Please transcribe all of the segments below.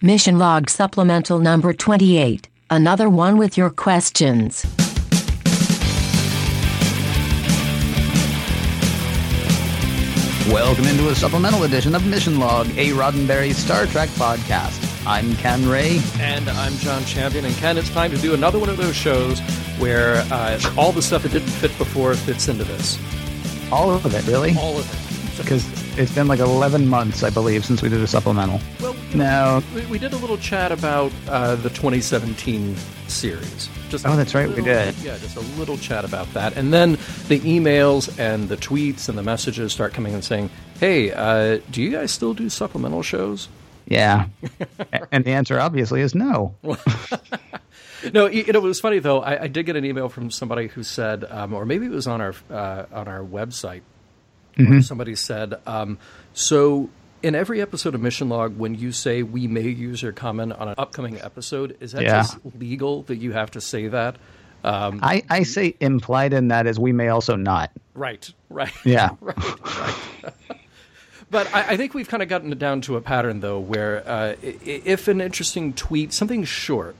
Mission Log Supplemental Number 28. Another one with your questions. Welcome into a supplemental edition of Mission Log, a Roddenberry Star Trek podcast. I'm Ken Ray. And I'm John Champion. And Ken, it's time to do another one of those shows where uh, all the stuff that didn't fit before fits into this. All of it, really? All of it. Because it's been like 11 months, I believe, since we did a supplemental. Well, no. We, we did a little chat about uh, the 2017 series. Just oh, that's right, little, we did. Yeah, just a little chat about that. And then the emails and the tweets and the messages start coming and saying, hey, uh, do you guys still do supplemental shows? Yeah. and the answer obviously is no. no, you know, it was funny though. I, I, did get an email from somebody who said, um, or maybe it was on our uh, on our website. Mm-hmm. Somebody said, um, so in every episode of Mission Log, when you say we may use your comment on an upcoming episode, is that yeah. just legal that you have to say that? Um, I, I say implied in that is we may also not. Right, right. Yeah. right, right. but I, I, think we've kind of gotten it down to a pattern, though, where uh, if an interesting tweet, something short,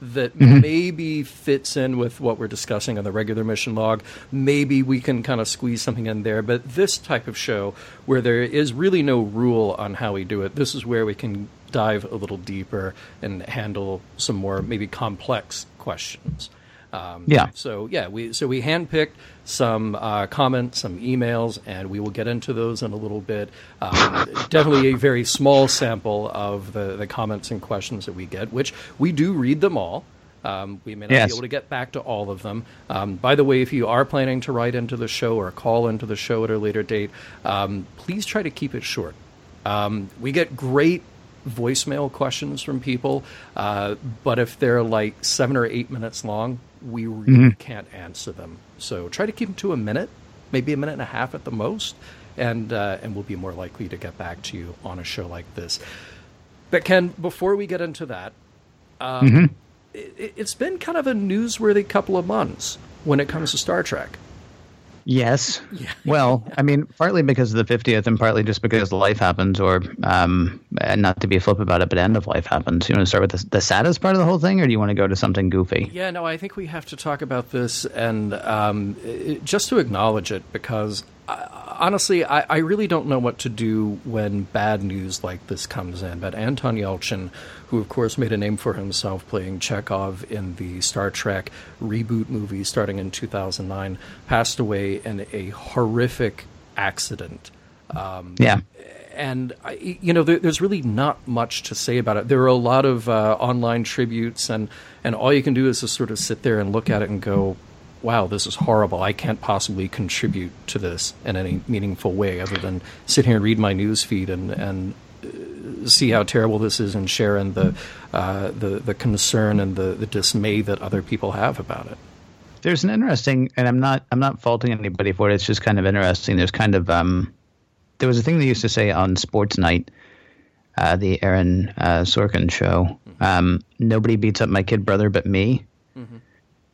that mm-hmm. maybe fits in with what we're discussing on the regular mission log. Maybe we can kind of squeeze something in there. But this type of show, where there is really no rule on how we do it, this is where we can dive a little deeper and handle some more maybe complex questions. Um, yeah. So yeah, we so we handpicked some uh, comments, some emails, and we will get into those in a little bit. Um, definitely a very small sample of the the comments and questions that we get, which we do read them all. Um, we may not yes. be able to get back to all of them. Um, by the way, if you are planning to write into the show or call into the show at a later date, um, please try to keep it short. Um, we get great voicemail questions from people, uh, but if they're like seven or eight minutes long, we really mm-hmm. can't answer them. So try to keep them to a minute, maybe a minute and a half at the most, and uh, and we'll be more likely to get back to you on a show like this. But Ken, before we get into that, um, mm-hmm. it, it's been kind of a newsworthy couple of months when it comes to Star Trek. Yes. Yeah. Well, I mean, partly because of the 50th and partly just because life happens, or um, not to be a flip about it, but end of life happens. You want to start with the, the, saddest part of the whole thing, or do you want to go to something goofy? Yeah, no, I think we have to talk about this and um, just to acknowledge it because honestly, I, I, really don't know what to do when bad news like this comes in. But Anton Yelchin, who of course made a name for himself playing Chekov in the Star Trek reboot movie starting in 2009, passed away in a horrific accident. Um, yeah. And you know, there, there's really not much to say about it. There are a lot of uh, online tributes, and and all you can do is just sort of sit there and look at it and go, wow, this is horrible. I can't possibly contribute to this in any meaningful way other than sit here and read my news feed and, and uh, see how terrible this is and share in the, uh, the, the concern and the, the dismay that other people have about it. There's an interesting, and I'm not I'm not faulting anybody for it. It's just kind of interesting. There's kind of um, there was a thing they used to say on Sports Night, uh, the Aaron uh, Sorkin show. Mm-hmm. Um, Nobody beats up my kid brother but me. Mm-hmm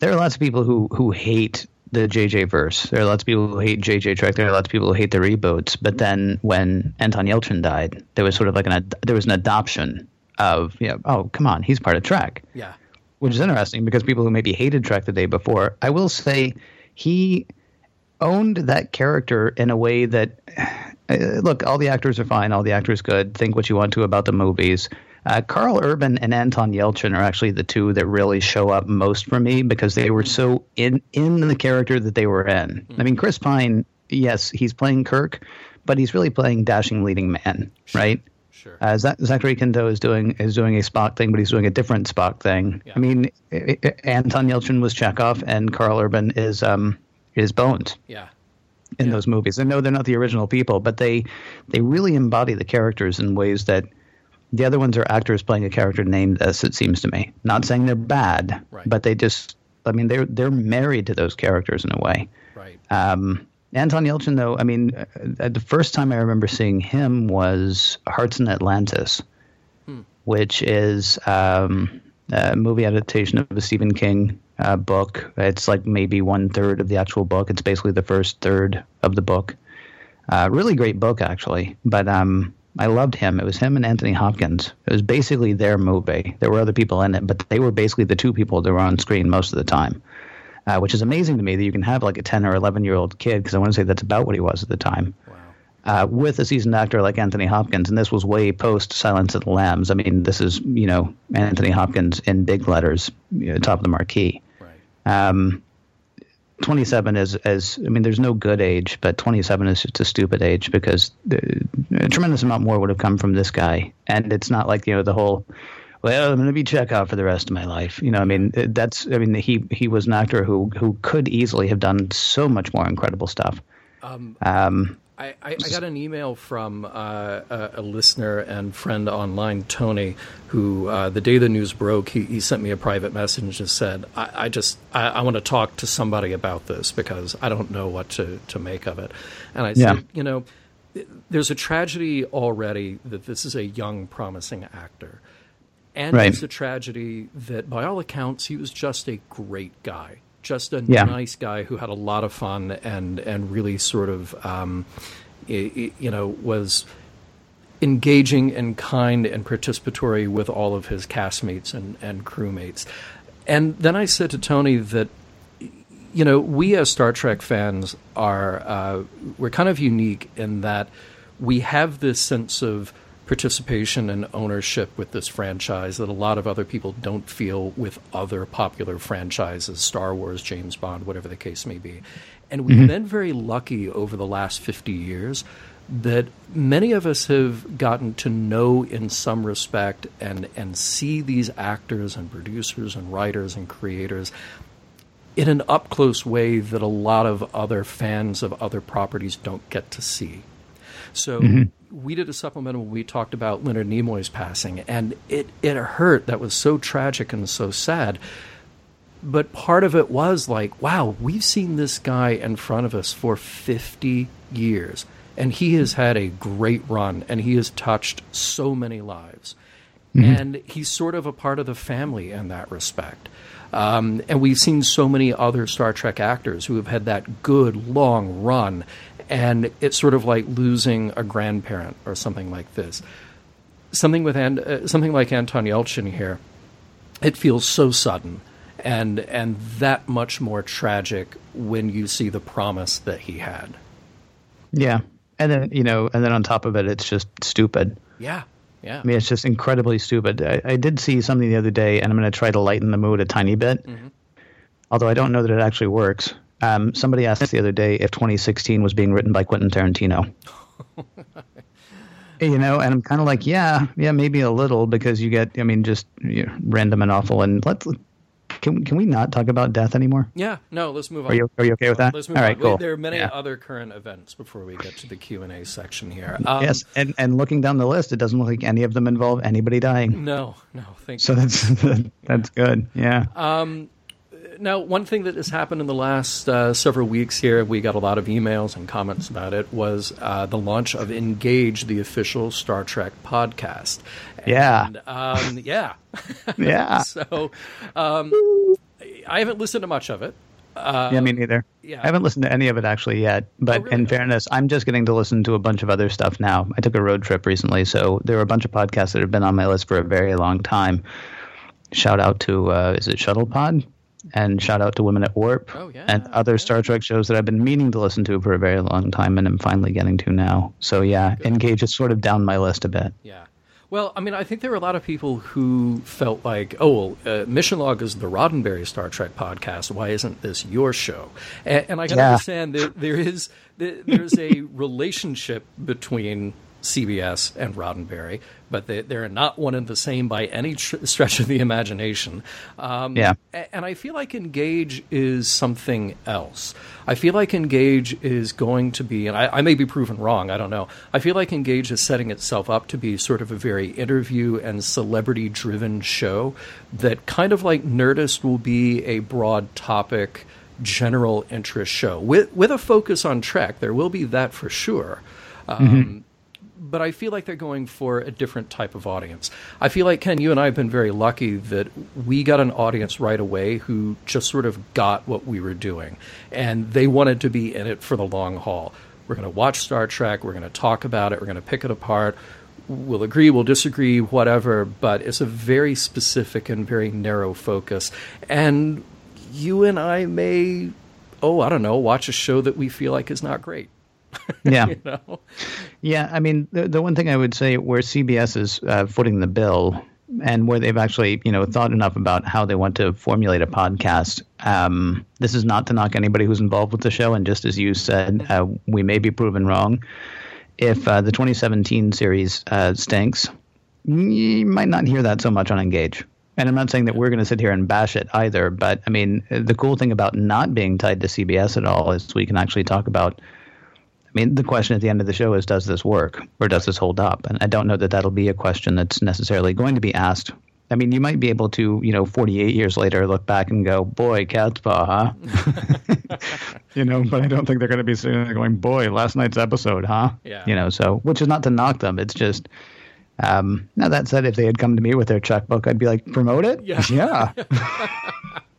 there are lots of people who who hate the JJ verse. There are lots of people who hate JJ Trek. There are lots of people who hate the reboots. But then when Anton Yelchin died, there was sort of like an ad- there was an adoption of you know oh come on he's part of Trek. Yeah, which is interesting because people who maybe hated Trek the day before, I will say he owned that character in a way that uh, look all the actors are fine, all the actors good. Think what you want to about the movies uh, Karl Urban and Anton Yelchin are actually the two that really show up most for me because they were so in in the character that they were in. Mm-hmm. I mean, Chris Pine, yes, he's playing Kirk, but he's really playing dashing leading man, right? Sure. Uh, Zachary Quinto is doing is doing a Spock thing, but he's doing a different Spock thing. Yeah. I mean, it, it, Anton Yelchin was Chekov, and Karl Urban is um is Bones. Yeah. In yeah. those movies, I know they're not the original people, but they they really embody the characters in ways that The other ones are actors playing a character named this. It seems to me. Not saying they're bad, Right. but they just. I mean, they're they're married to those characters in a way. Right. Um, Anton Yelchin, though, I mean, uh, the first time I remember seeing him was Hearts in Atlantis, which is um, a movie adaptation of a Stephen King uh, book. It's like maybe one third of the actual book. It's basically the first third of the book. Uh, really great book, actually. But um, I loved him. It was him and Anthony Hopkins. It was basically their movie. There were other people in it, but they were basically the two people that were on screen most of the time uh, which is amazing to me that you can have like a 10 or 11 year old kid, because I want to say that's about what he was at the time, uh, with a seasoned actor like Anthony Hopkins. And this was way post Silence of the Lambs. I mean, this is, you know, Anthony Hopkins in big letters, you know, top of the marquee. Right. Um, 27 is, as I mean, there's no good age, but 27 is just a stupid age because the, a tremendous amount more would have come from this guy. And it's not like, you know, the whole, well, I'm going to be Chekov for the rest of my life. You know, I mean, that's, I mean, he, he was an actor who, who could easily have done so much more incredible stuff. Um, I, I, I got an email from uh, a, a listener and friend online, Tony, who uh, the day the news broke, he, he sent me a private message and just said, I, I just I, I want to talk to somebody about this because I don't know what to, to make of it. And I Yeah. said, you know, there's a tragedy already that this is a young, promising actor. And Right. it's a tragedy that, by all accounts, he was just a great guy, just a Yeah. nice guy who had a lot of fun and and really sort of, um, you know, was engaging and kind and participatory with all of his castmates and, and crewmates. And then I said to Tony that you know, we as Star Trek fans are uh, we're kind of unique in that we have this sense of participation and ownership with this franchise that a lot of other people don't feel with other popular franchises, Star Wars, James Bond, whatever the case may be. And we've mm-hmm. been very lucky over the last 50 years that many of us have gotten to know in some respect and, and see these actors and producers and writers and creators in an up close way that a lot of other fans of other properties don't get to see. So we did a supplemental when we talked about Leonard Nimoy's passing, and it, it hurt. That was so tragic and so sad. But part of it was like, wow, we've seen this guy in front of us for 50 years, and he has had a great run, and he has touched so many lives. And he's sort of a part of the family in that respect. Um, and we've seen so many other Star Trek actors who have had that good long run, and it's sort of like losing a grandparent or something like this. Something with uh, something like Anton Yelchin here, it feels so sudden and and that much more tragic when you see the promise that he had. yeah. And then, you know, and then on top of it, it's just stupid. Yeah, yeah. I mean, it's just incredibly stupid. I, I did see something the other day, and I'm going to try to lighten the mood a tiny bit, although I don't know that it actually works. Um, somebody asked the other day if 2016 was being written by Quentin Tarantino. you know, and I'm kind of like, yeah, yeah, maybe a little because you get, I mean, just you know, random and awful. And let's can can we not talk about death anymore? Yeah, no, let's move on. Are you are you okay with that? Let's move All right, on. cool. There are many Yeah. other current events before we get to the Q and A section here. Um, yes, and and looking down the list, it doesn't look like any of them involve anybody dying. No, no, thank So you. that's that's good. Yeah. Now, one thing that has happened in the last uh, several weeks here, we got a lot of emails and comments about it, was uh, the launch of Engage, the official Star Trek podcast. Yeah. And, um, yeah. yeah. so um, I haven't listened to much of it. yeah, me neither. yeah. I haven't listened to any of it actually yet. But Oh, really? in fairness, I'm just getting to listen to a bunch of other stuff now. I took a road trip recently, so there are a bunch of podcasts that have been on my list for a very long time. Shout out to uh, is it Shuttle Pod? And shout out to Women at Warp Oh, yeah, and other Star Trek shows that I've been meaning to listen to for a very long time and I'm finally getting to now. So yeah, Engage is sort of down my list a bit. Yeah. Well, I mean, I think there were a lot of people who felt like, oh, well, uh, Mission Log is the Roddenberry Star Trek podcast. Why isn't this your show? And, and I can Yeah. understand that there is there, there's a relationship between CBS and Roddenberry, but they, they're not one and the same by any tr- stretch of the imagination. Um, Yeah. And I feel like Engage is something else. I feel like Engage is going to be, and I, I may be proven wrong, I don't know. I feel like Engage is setting itself up to be sort of a very interview and celebrity driven show that kind of like Nerdist will be a broad topic, general interest show with, with a focus on Trek. There will be that for sure. Um, but I feel like they're going for a different type of audience. I feel like Ken, you and I have been very lucky that we got an audience right away who just sort of got what we were doing, and they wanted to be in it for the long haul. We're going to watch Star Trek. We're going to talk about it. We're going to pick it apart. We'll agree, we'll disagree, whatever. But it's a very specific and very narrow focus, and you and I may, oh, I don't know, watch a show that we feel like is not great. Yeah. You know? Yeah, I mean, the, the one thing I would say where CBS is uh, footing the bill and where they've actually, you know, thought enough about how they want to formulate a podcast. Um, this is not to knock anybody who's involved with the show, and just as you said, uh, we may be proven wrong. If uh, the 2017 series uh, stinks, you might not hear that so much on Engage. And I'm not saying that we're going to sit here and bash it either, but I mean, the cool thing about not being tied to CBS at all is we can actually talk about I mean, the question at the end of the show is, does this work or does this hold up? And I don't know that that'll be a question that's necessarily going to be asked. I mean, you might be able to, you know, 48 years later, look back and go, boy, cat's paw, huh? you know, but I don't think they're going to be sitting there going, boy, last night's episode, huh? Yeah. You know, so, which is not to knock them. It's just, um, now that said, if they had come to me with their checkbook, I'd be like, promote it? Yeah. yeah.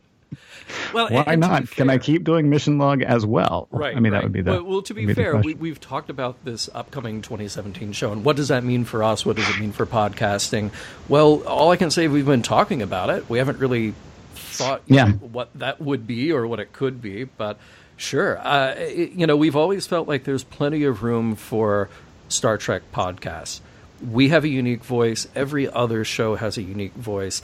Well, Why and- and not? Can I keep doing mission log as well? Right. I mean, right. that would be the. Well, well to be fair, we, we've talked about this upcoming 2017 show, and what does that mean for us? What does it mean for podcasting? Well, all I can say, we've been talking about it. We haven't really thought Yeah. what that would be or what it could be, but sure. Uh, it- you know, we've always felt like there's plenty of room for Star Trek podcasts. We have a unique voice. Every other show has a unique voice.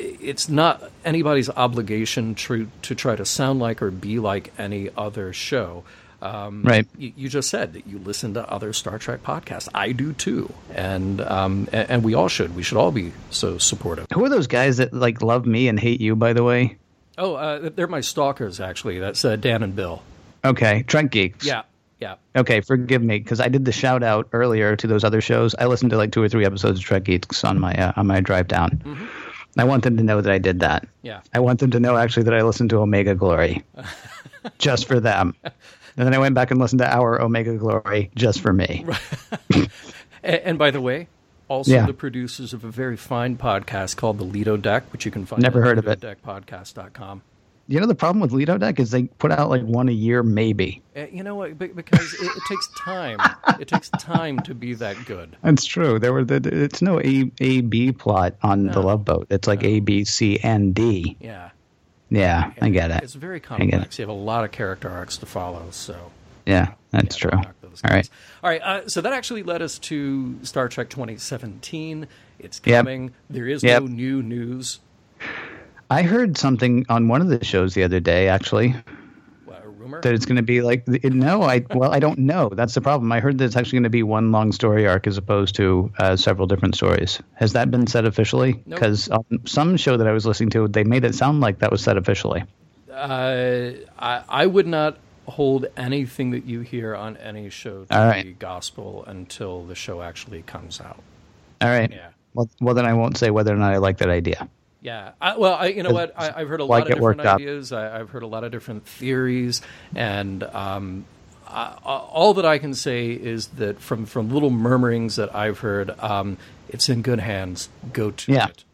It's not anybody's obligation to to try to sound like or be like any other show. Um, Right. You, you just said that you listen to other Star Trek podcasts. I do too, and um, and, and we all should. We should all be so supportive. Who are those guys that like love me and hate you? By the way. Oh, uh, they're my stalkers. Actually, that's uh, Dan and Bill. Okay, Trek Geeks. Yeah, yeah. Okay, forgive me because I did the shout out earlier to those other shows. I listened to like two or three episodes of Trek Geeks on my uh, on my drive down. I want them to know that I did that. Yeah. I want them to know actually that I listened to Omega Glory, just for them. And then I went back and listened to our Omega Glory just for me. And, and by the way, also Yeah. the producers of a very fine podcast called the Lido Deck, which you can find Never at heard of it. LidoDeckPodcast.com. You know the problem with Lido Deck is they put out like one a year, maybe. Uh, You know what? Because it, it takes time. It takes time to be that good. That's true. There were the, it's no A A B plot on the Love Boat. It's like A B C and D. Yeah. Yeah, I get it. It's very complex. it. You have a lot of character arcs to follow. So. Yeah, that's true. All right. All right. Uh, so that actually led us to Star Trek 2017. It's Yep. coming. There is Yep. no new news. I heard something on one of the shows the other day, actually, What, a rumor? that it's going to be like no, I well, I don't know. That's the problem. I heard that it's actually going to be one long story arc as opposed to uh, several different stories. Has that been said officially? Nope. Because on some show that I was listening to, they made it sound like that was said officially. Uh, I, I would not hold anything that you hear on any show to right. be gospel until the show actually comes out. All right. Yeah. Well, well, then I won't say whether or not I like that idea. Yeah. I, well, I, you know what? I, I've heard a lot of different ideas. I, I've heard a lot of different theories, and um, I, all that I can say is that from from little murmurings that I've heard, um, it's in good hands. Go to Yeah. it.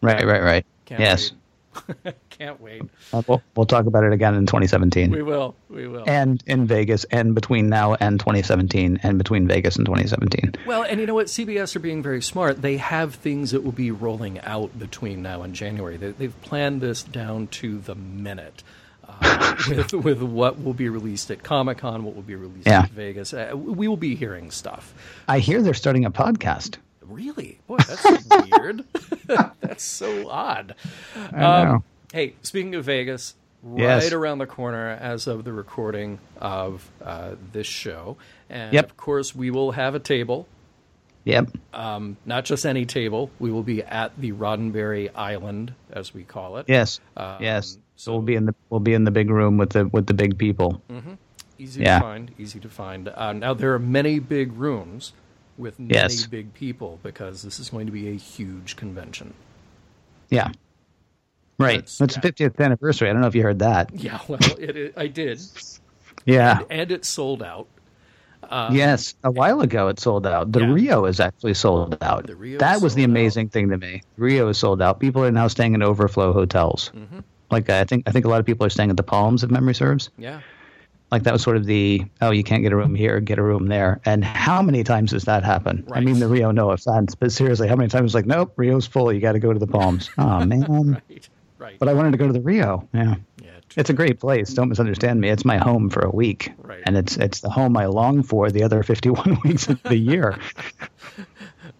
Right. Right. Right. Can't yes. wait. Can't wait. Uh, We'll, we'll talk about it again in 2017. We will. We will. and in Vegas, and between now and 2017, and between Vegas and 2017. Well, and you know what? CBS are being very smart. They have things that will be rolling out between now and January. They, they've planned this down to the minute. Uh, with with what will be released at Comic Con, what will be released Yeah. at Vegas, uh, we will be hearing stuff. I hear they're starting a podcast. Really, boy, that's weird. that's so odd. I know. Hey, speaking of Vegas, right Yes. around the corner as of the recording of uh, this show, and Yep. of course we will have a table Yep. Um, not just any table. We will be at the Roddenberry Island, as we call it. Yes. Um, yes. So we'll be in the we'll be in the big room with the with the big people. Easy Yeah. to find. Easy to find. Uh, now there are many big rooms with many Yes. big people because this is going to be a huge convention. Yeah. Right. That's- It's yeah. the 50th anniversary. I don't know if you heard that. Yeah, well, it, it, I did, Yeah. and it sold out. yes. A while ago it sold out. The Yeah. Rio is actually sold out. The Rio that was the sold out. amazing thing to me. Rio is sold out. People are now staying in overflow hotels. Mm-hmm. Like I think I think a lot of people are staying at the Palms if memory serves. Yeah, Like that was sort of the oh you can't get a room here, get a room there. And how many times does that happen? I mean the Rio, no offense, but seriously, how many times it's like nope, Rio's full. You got to go to the Palms. Oh man. right, right. But I wanted to go to the Rio. Yeah. yeah, It's a great place. Don't misunderstand me. It's my home for a week, Right. and it's it's the home I long for the other fifty-one weeks of the year.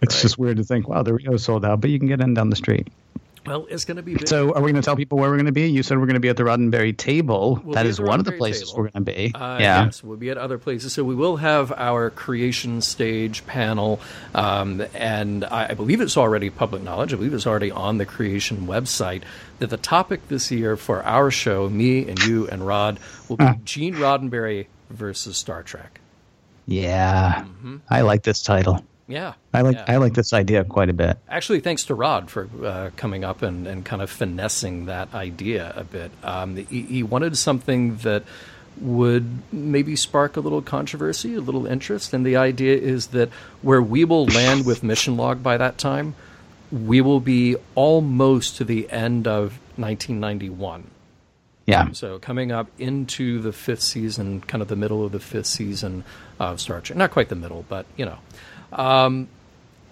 It's just weird to think, wow, the Rio's sold out, but you can get in down the street. Well, it's going to be big. So, are we going to tell people where we're going to be? You said we're going to be at the Roddenberry table. We'll that is one of the places table. we're going to be. Uh, yeah. Yes, we'll be at other places. So we will have our creation stage panel, um, and I, I believe it's already public knowledge. I believe it's already on the creation website that the topic this year for our show, me and you and Rod, will be Gene Roddenberry versus Star Trek. Yeah. I like this title. Yeah, I like yeah. I like this idea quite a bit. Actually, thanks to Rod for uh, coming up and, and kind of finessing that idea a bit. Um, he, he wanted something that would maybe spark a little controversy, a little interest. And the idea is that where we will land with Mission Log by that time, we will be almost to the end of 1991. Yeah. So coming up into the fifth season, kind of the middle of the fifth season of Star Trek. Not quite the middle, but you know. Um,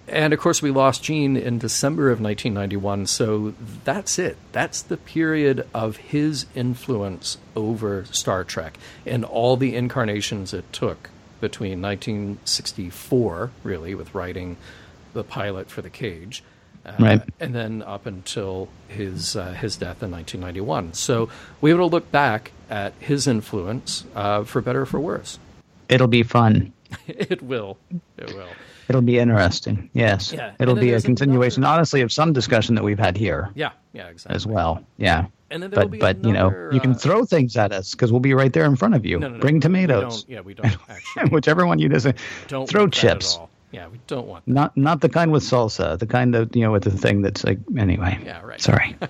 and of course, we lost Gene in December of 1991. So that's it. That's the period of his influence over Star Trek and all the incarnations it took between 1964, really, with writing the pilot for the Cage, uh, Right. and then up until his uh, his death in 1991. So we will look back at his influence uh, for better or for worse. It'll be fun. it will. It will. It'll be interesting. Yes. Yeah, It'll be a continuation, another- honestly, of some discussion that we've had here. Yeah. Yeah. Exactly. as well. Yeah. And then but be but you know another, you can uh, throw things at us because we'll be right there in front of you. No, no, no. Bring we tomatoes. don't- yeah, we don't actually. Whichever one you decide. don't throw chips. All. Yeah, we don't want. Not not the kind with salsa. The kind that you know with the thing that's like anyway. Yeah, right. Sorry.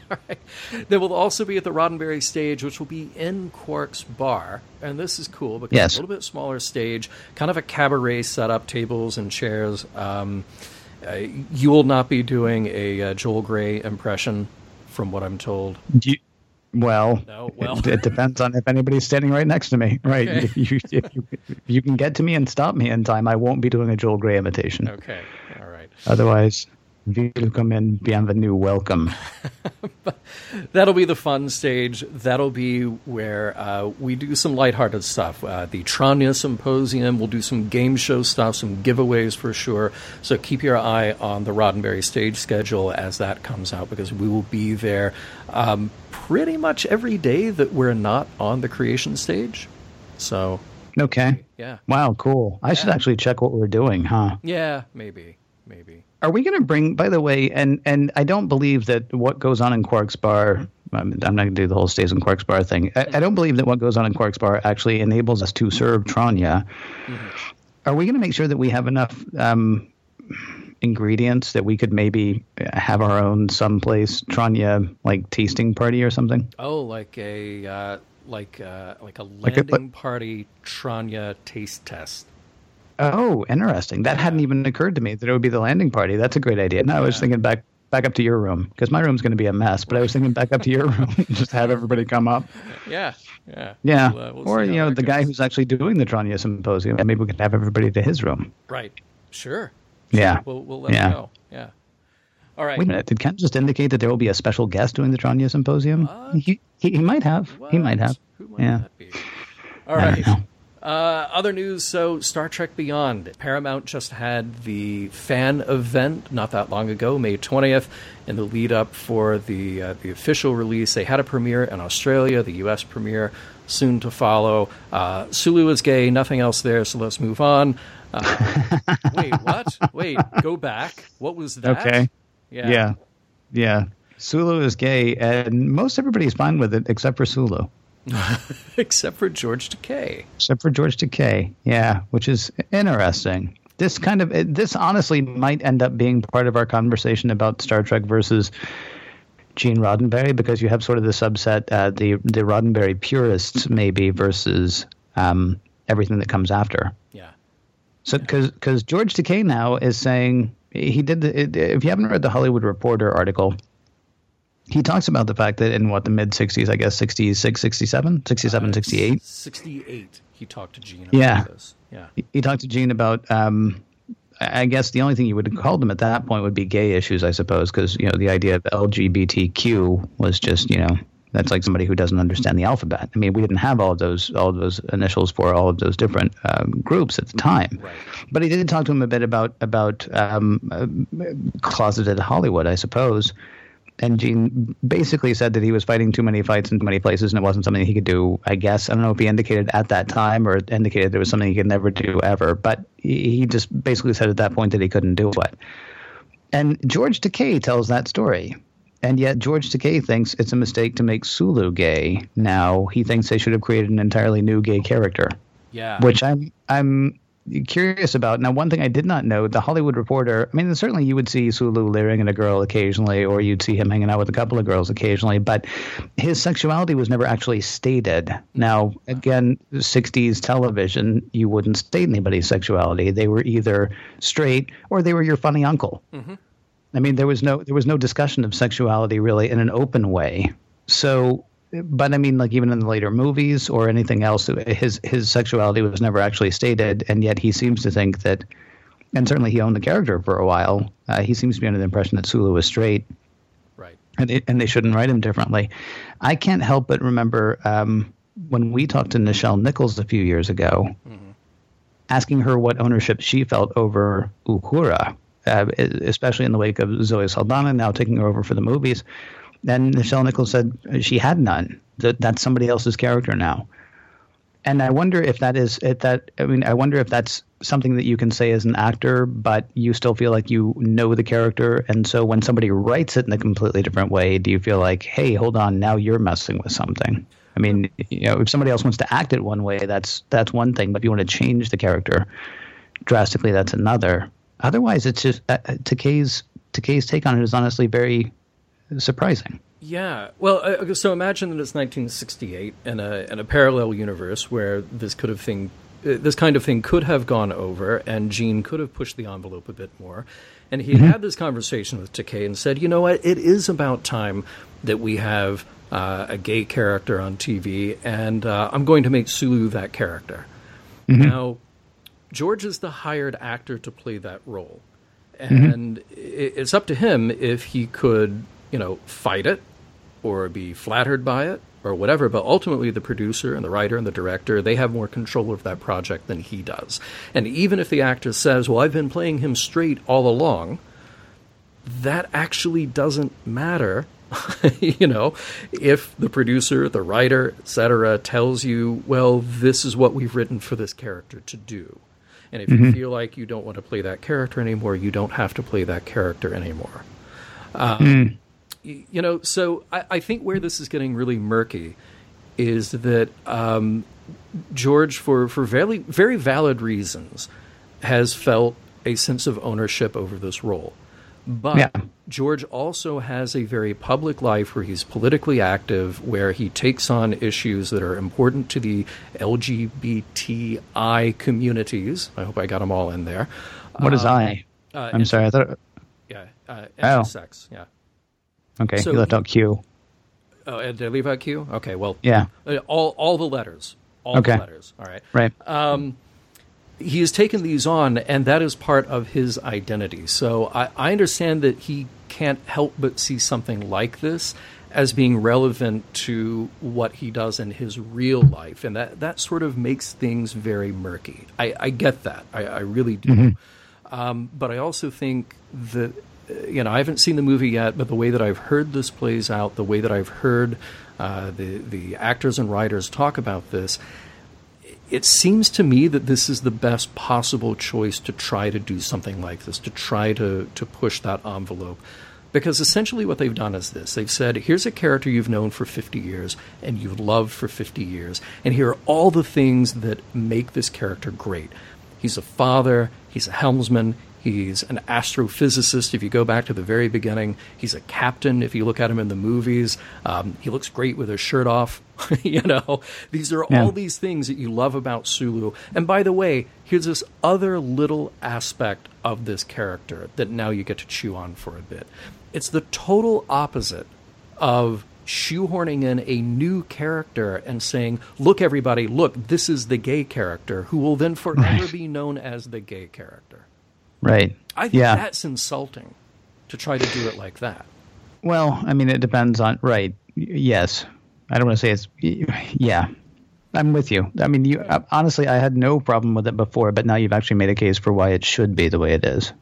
They will also be at the Roddenberry stage, which will be in Quark's bar, and this is cool because Yes. it's a little bit smaller stage, kind of a cabaret setup, tables and chairs. Um, uh, you will not be doing a uh, Joel Grey impression, from what I'm told. Do you, well, No, well. it, it depends on if anybody's standing right next to me. Right. Okay. If, you, if, you, if you can get to me and stop me in time, I won't be doing a Joel Grey imitation. Okay, all right. Otherwise, willkommen, bienvenue, welcome. That'll be the fun stage. That'll be where uh, we do some lighthearted stuff. Uh, the Tranya Symposium, we'll do some game show stuff, some giveaways for sure. So keep your eye on the Roddenberry stage schedule as that comes out because we will be there um, pretty much every day that we're not on the creation stage. So, Okay. yeah. Wow, cool. I should actually check what we're doing, huh? Yeah, maybe. Maybe. Are we going to bring? By the way, and and I don't believe that what goes on in Quark's bar. I'm, I'm not going to do the whole stays in Quark's bar thing. I, I don't believe that what goes on in Quark's bar actually enables us to serve Tranya. Are we going to make sure that we have enough um, ingredients that we could maybe have our own someplace Tranya like tasting party or something? Oh, like a uh, like uh, like a a- landing party Tranya taste test. Oh, interesting. That hadn't even occurred to me that it would be the landing party. That's a great idea. No, I was thinking back back up to your room because my room's going to be a mess. But I was thinking back up to your room, just have everybody come up. Yeah, yeah, Yeah, We'll, uh, we'll or you know the guy who's actually doing the Tranya symposium. And maybe we could have everybody to his room. right. Sure. Yeah. We'll we'll let Yeah. know. Yeah. All right. Wait a minute. Did Ken just indicate that there will be a special guest doing the Tranya symposium? He, he he might have. He might have. Who might Yeah. that be? All right. Uh, other news. So, Star Trek Beyond. Paramount just had the fan event not that long ago, May 20th, in the lead up for the uh, the official release. They had a premiere in Australia, the U.S. premiere soon to follow. Uh, Sulu is gay, nothing else there, so let's move on. Uh, wait, what? Wait, go back. What was that? Okay. Yeah. Yeah. Yeah. Sulu is gay, and most everybody's fine with it except for Sulu, Except for George Takei. except for George Takei. Yeah, which is interesting. This kind of this honestly might end up being part of our conversation about Star Trek versus Gene Roddenberry because you have sort of the subset, uh, the the Roddenberry purists maybe versus um, everything that comes after. Yeah. So, because because George Takei now is saying he did. The, if you haven't read the Hollywood Reporter article, he talks about the fact that in what the mid '60s, I guess 66, 67, 67, 68, 68. He talked to Gene about Yeah. this. Yeah. he talked to Gene about. Um, I guess the only thing you would have called them at that point would be gay issues, I suppose, because you know the idea of LGBTQ was just you know that's like somebody who doesn't understand the alphabet. I mean, we didn't have all of those all of those initials for all of those different um, groups at the time. Right. But he did talk to him a bit about about um, uh, closeted Hollywood, I suppose. And Gene basically said that he was fighting too many fights in too many places, and it wasn't something he could do. I guess I don't know if he indicated at that time or indicated there was something he could never do ever. But he, just basically said at that point that he couldn't do it. And George Takei tells that story. And yet George Takei thinks it's a mistake to make Sulu gay. Now he thinks they should have created an entirely new gay character Yeah. which I'm I'm curious about. Now, one thing I did not know: the Hollywood Reporter. I mean, certainly you would see Sulu leering at a girl occasionally, or you'd see him hanging out with a couple of girls occasionally, but his sexuality was never actually stated. Now, again, '60s television, you wouldn't state anybody's sexuality; they were either straight or they were your funny uncle. Mm-hmm. I mean, there was no there was no discussion of sexuality really in an open way. So, but I mean, like even in the later movies or anything else, his his sexuality was never actually stated, and yet he seems to think that, and certainly he owned the character for a while. Uh, he seems to be under the impression that Sulu was straight, right. and it, and they shouldn't write him differently. I can't help but remember um, when we talked to Nichelle Nichols a few years ago, asking her what ownership she felt over Uhura, uh, especially in the wake of Zoe Saldana now taking her over for the movies. And Nichelle Nichols said she had none. That that's somebody else's character now. And I wonder if that is if that. I mean, I wonder if that's something that you can say as an actor, but you still feel like you know the character. And so when somebody writes it in a completely different way, do you feel like, hey, hold on, now you're messing with something? I mean, you know, if somebody else wants to act it one way, that's that's one thing. But if you want to change the character drastically, that's another. Otherwise, it's just uh, Takei's Takei's take on it is honestly very surprising. Yeah. Well, uh, so imagine that it's 1968 in a in a parallel universe where this could have thing, uh, this kind of thing could have gone over, and Gene could have pushed the envelope a bit more, and he had this conversation with Takei and said, you know what, it is about time that we have uh, a gay character on TV, and uh, I'm going to make Sulu that character. Now, George is the hired actor to play that role. And i it's up to him if he could, you know, fight it or be flattered by it or whatever. But ultimately, the producer and the writer and the director, they have more control of that project than he does. And even if the actor says, well, I've been playing him straight all along, that actually doesn't matter. you know, if the producer, the writer, etc., tells you, well, this is what we've written for this character to do. And if you feel like you don't want to play that character anymore, you don't have to play that character anymore. Um, y- You know, so I, I think where this is getting really murky is that um, George, for, for very, very valid reasons, has felt a sense of ownership over this role. But Yeah. George also has a very public life where he's politically active, where he takes on issues that are important to the LGBTI communities. I hope I got them all in there. What is I? Uh, I'm sorry. I thought. Yeah, uh, Oh. intersex. Yeah. Okay, So you left out Q. Oh, and did I leave out Q? Okay, well, Yeah. uh, all all the letters, all Okay. the letters. All right. Right. Um, he has taken these on, and that is part of his identity. So I, I understand that he can't help but see something like this as being relevant to what he does in his real life, and that that sort of makes things very murky. I, I get that, I, I really do, um, but I also think that you know I haven't seen the movie yet, but the way that I've heard this plays out, the way that I've heard uh, the the actors and writers talk about this it seems to me that this is the best possible choice to try to do something like this, to try to, to push that envelope. Because essentially what they've done is this they've said, here's a character you've known for 50 years and you've loved for 50 years, and here are all the things that make this character great. He's a father, he's a helmsman, He's an astrophysicist. If you go back to the very beginning, he's a captain. If you look at him in the movies, um, he looks great with his shirt off. you know, these are yeah. all these things that you love about Sulu. And by the way, here's this other little aspect of this character that now you get to chew on for a bit. It's the total opposite of shoehorning in a new character and saying, "Look, everybody, look, this is the gay character who will then forever be known as the gay character." Right. I think yeah. that's insulting to try to do it like that. Well, I mean, it depends on right. Yes, I don't want to say it's. Yeah, I'm with you. I mean, you honestly, I had no problem with it before, but now you've actually made a case for why it should be the way it is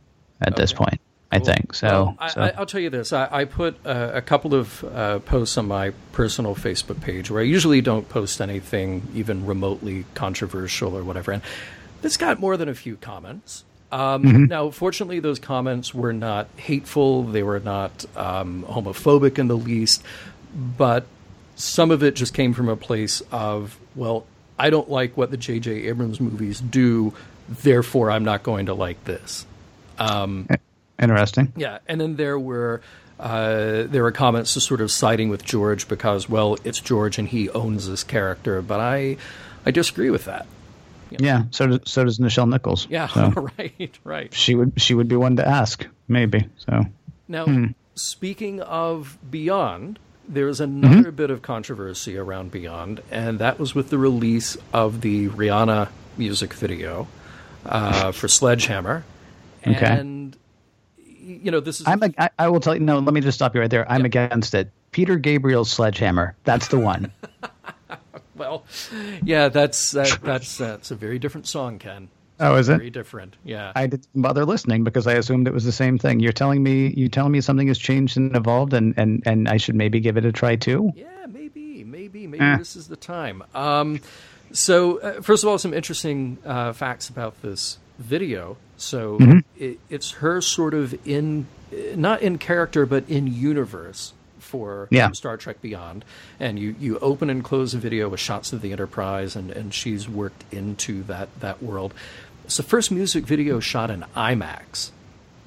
at okay. this point. I think so. Well, I, so. will tell you this: I, I put uh, a couple of uh, posts on my personal Facebook page where I usually don't post anything even remotely controversial or whatever, and this got more than a few comments. Um, mm-hmm. Now, fortunately, those comments were not hateful. They were not um, homophobic in the least. But some of it just came from a place of, well, I don't like what the J.J. Abrams movies do, therefore I'm not going to like this. Um, Interesting. Yeah, and then there were uh, there were comments just sort of siding with George because, well, it's George and he owns this character, but I I disagree with that. You know? Yeah, so does, so does Nichelle Nichols. Yeah, so right, right. She would she would be one to ask, maybe. So now, hmm. speaking of Beyond, there's another mm-hmm. bit of controversy around Beyond, and that was with the release of the Rihanna music video uh, for Sledgehammer. Okay. And you know, this is. I'm. A, I, I will tell you. No, let me just stop you right there. I'm against it. Peter Gabriel's Sledgehammer. That's the one. well, yeah, that's that, that's that's a very different song, Ken. Oh, is it? Very different. Yeah. I didn't bother listening because I assumed it was the same thing. You're telling me you're telling me something has changed and evolved, and and and I should maybe give it a try too. Yeah, maybe, maybe, maybe eh. this is the time. Um, so uh, first of all, some interesting uh, facts about this video. So mm-hmm. it, it's her sort of in not in character but in universe for yeah. Star Trek Beyond, and you, you open and close the video with shots of the Enterprise, and, and she's worked into that that world. It's the first music video shot in IMAX,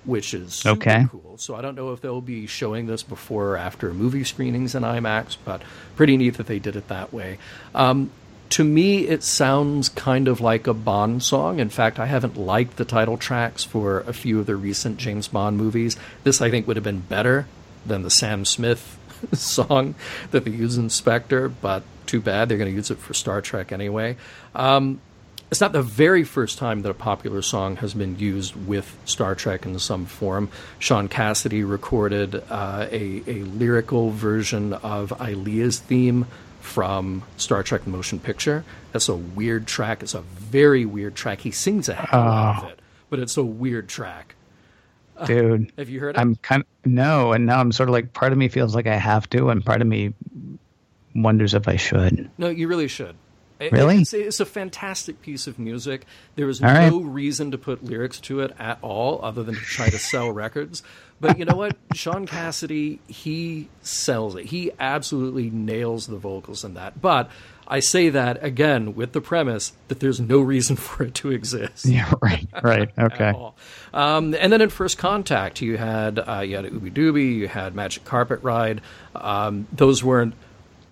which is okay. cool. So I don't know if they'll be showing this before or after movie screenings in IMAX, but pretty neat that they did it that way. Um, to me, it sounds kind of like a Bond song. In fact, I haven't liked the title tracks for a few of the recent James Bond movies. This, I think, would have been better than the Sam Smith song that they use in Spectre, but too bad they're going to use it for Star Trek anyway. Um, it's not the very first time that a popular song has been used with Star Trek in some form. Shaun Cassidy recorded uh, a, a lyrical version of Ilia's theme from Star Trek Motion Picture. That's a weird track. It's a very weird track. He sings a out of ah. it, but it's a weird track. dude. have you heard it? I'm kind of no, and now I'm sort of like part of me feels like I have to, and part of me wonders if I should. No, you really should. Really? It's, it's, a fantastic piece of music. There is all no right. reason to put lyrics to it at all, other than to try to sell records. But you know what? Shaun Cassidy, he sells it. He absolutely nails the vocals in that. But I say that again with the premise that there's no reason for it to exist. Yeah, right, right, okay. um, and then in First Contact, you had uh, you had Ooby Dooby, you had Magic Carpet Ride. Um, those weren't.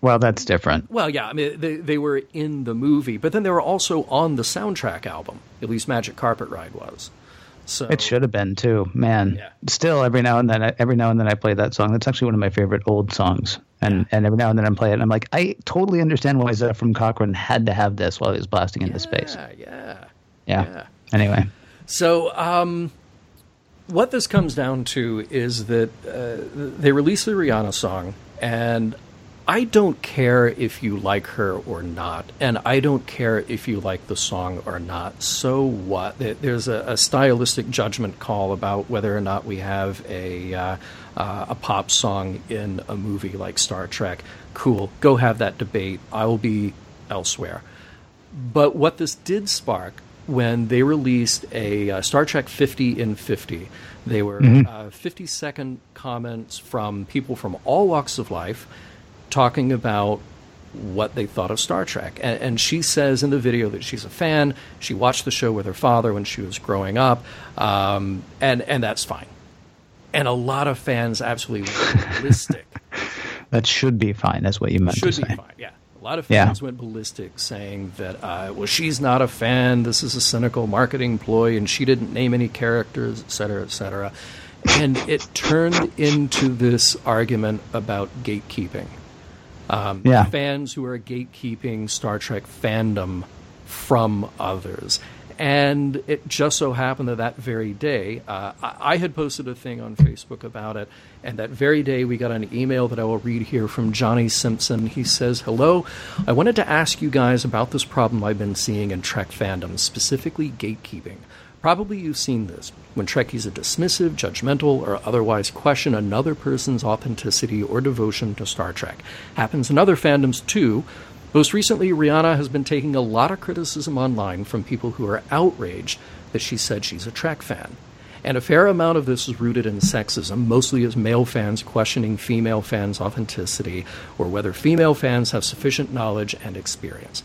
Well, that's different. Well, yeah, I mean they they were in the movie, but then they were also on the soundtrack album. At least Magic Carpet Ride was. So it should have been too, man. Yeah. Still, every now and then, I, every now and then, I play that song. That's actually one of my favorite old songs. And yeah. and every now and then, I play it. and I'm like, I totally understand why Zefram Cochrane had to have this while he was blasting yeah, into space. Yeah, yeah. Yeah. Anyway, so um, what this comes down to is that uh, they released the Rihanna song, and I don't care if you like her or not, and I don't care if you like the song or not. So what? There's a, a stylistic judgment call about whether or not we have a uh, uh, a pop song in a movie like Star Trek. Cool, go have that debate. I will be elsewhere. but what this did spark when they released a uh, Star Trek 50 in 50, they were Mm-hmm. uh, 50 second comments from people from all walks of life talking about what they thought of Star Trek. And, and she says in the video that she's a fan. She watched the show with her father when she was growing up, um, and and that's fine. And a lot of fans absolutely went ballistic. That should be fine. That's what you meant Should to be say. fine. Yeah. A lot of Yeah. fans went ballistic saying that, uh, well, she's not a fan. This is a cynical marketing ploy, and she didn't name any characters, et cetera, et cetera. And it turned into this argument about gatekeeping. Um, Yeah. Fans who are gatekeeping Star Trek fandom from others. And it just so happened that that very day, uh, I, I had posted a thing on Facebook about it. And that very day, we got an email that I will read here from Johnny Simpson. He says, Hello, I wanted to ask you guys about this problem I've been seeing in Trek fandom, specifically gatekeeping. Probably you've seen this when Trekkies are dismissive, judgmental, or otherwise question another person's authenticity or devotion to Star Trek. Happens in other fandoms too. Most recently, Rihanna has been taking a lot of criticism online from people who are outraged that she said she's a Trek fan. And a fair amount of this is rooted in sexism, mostly as male fans questioning female fans' authenticity or whether female fans have sufficient knowledge and experience.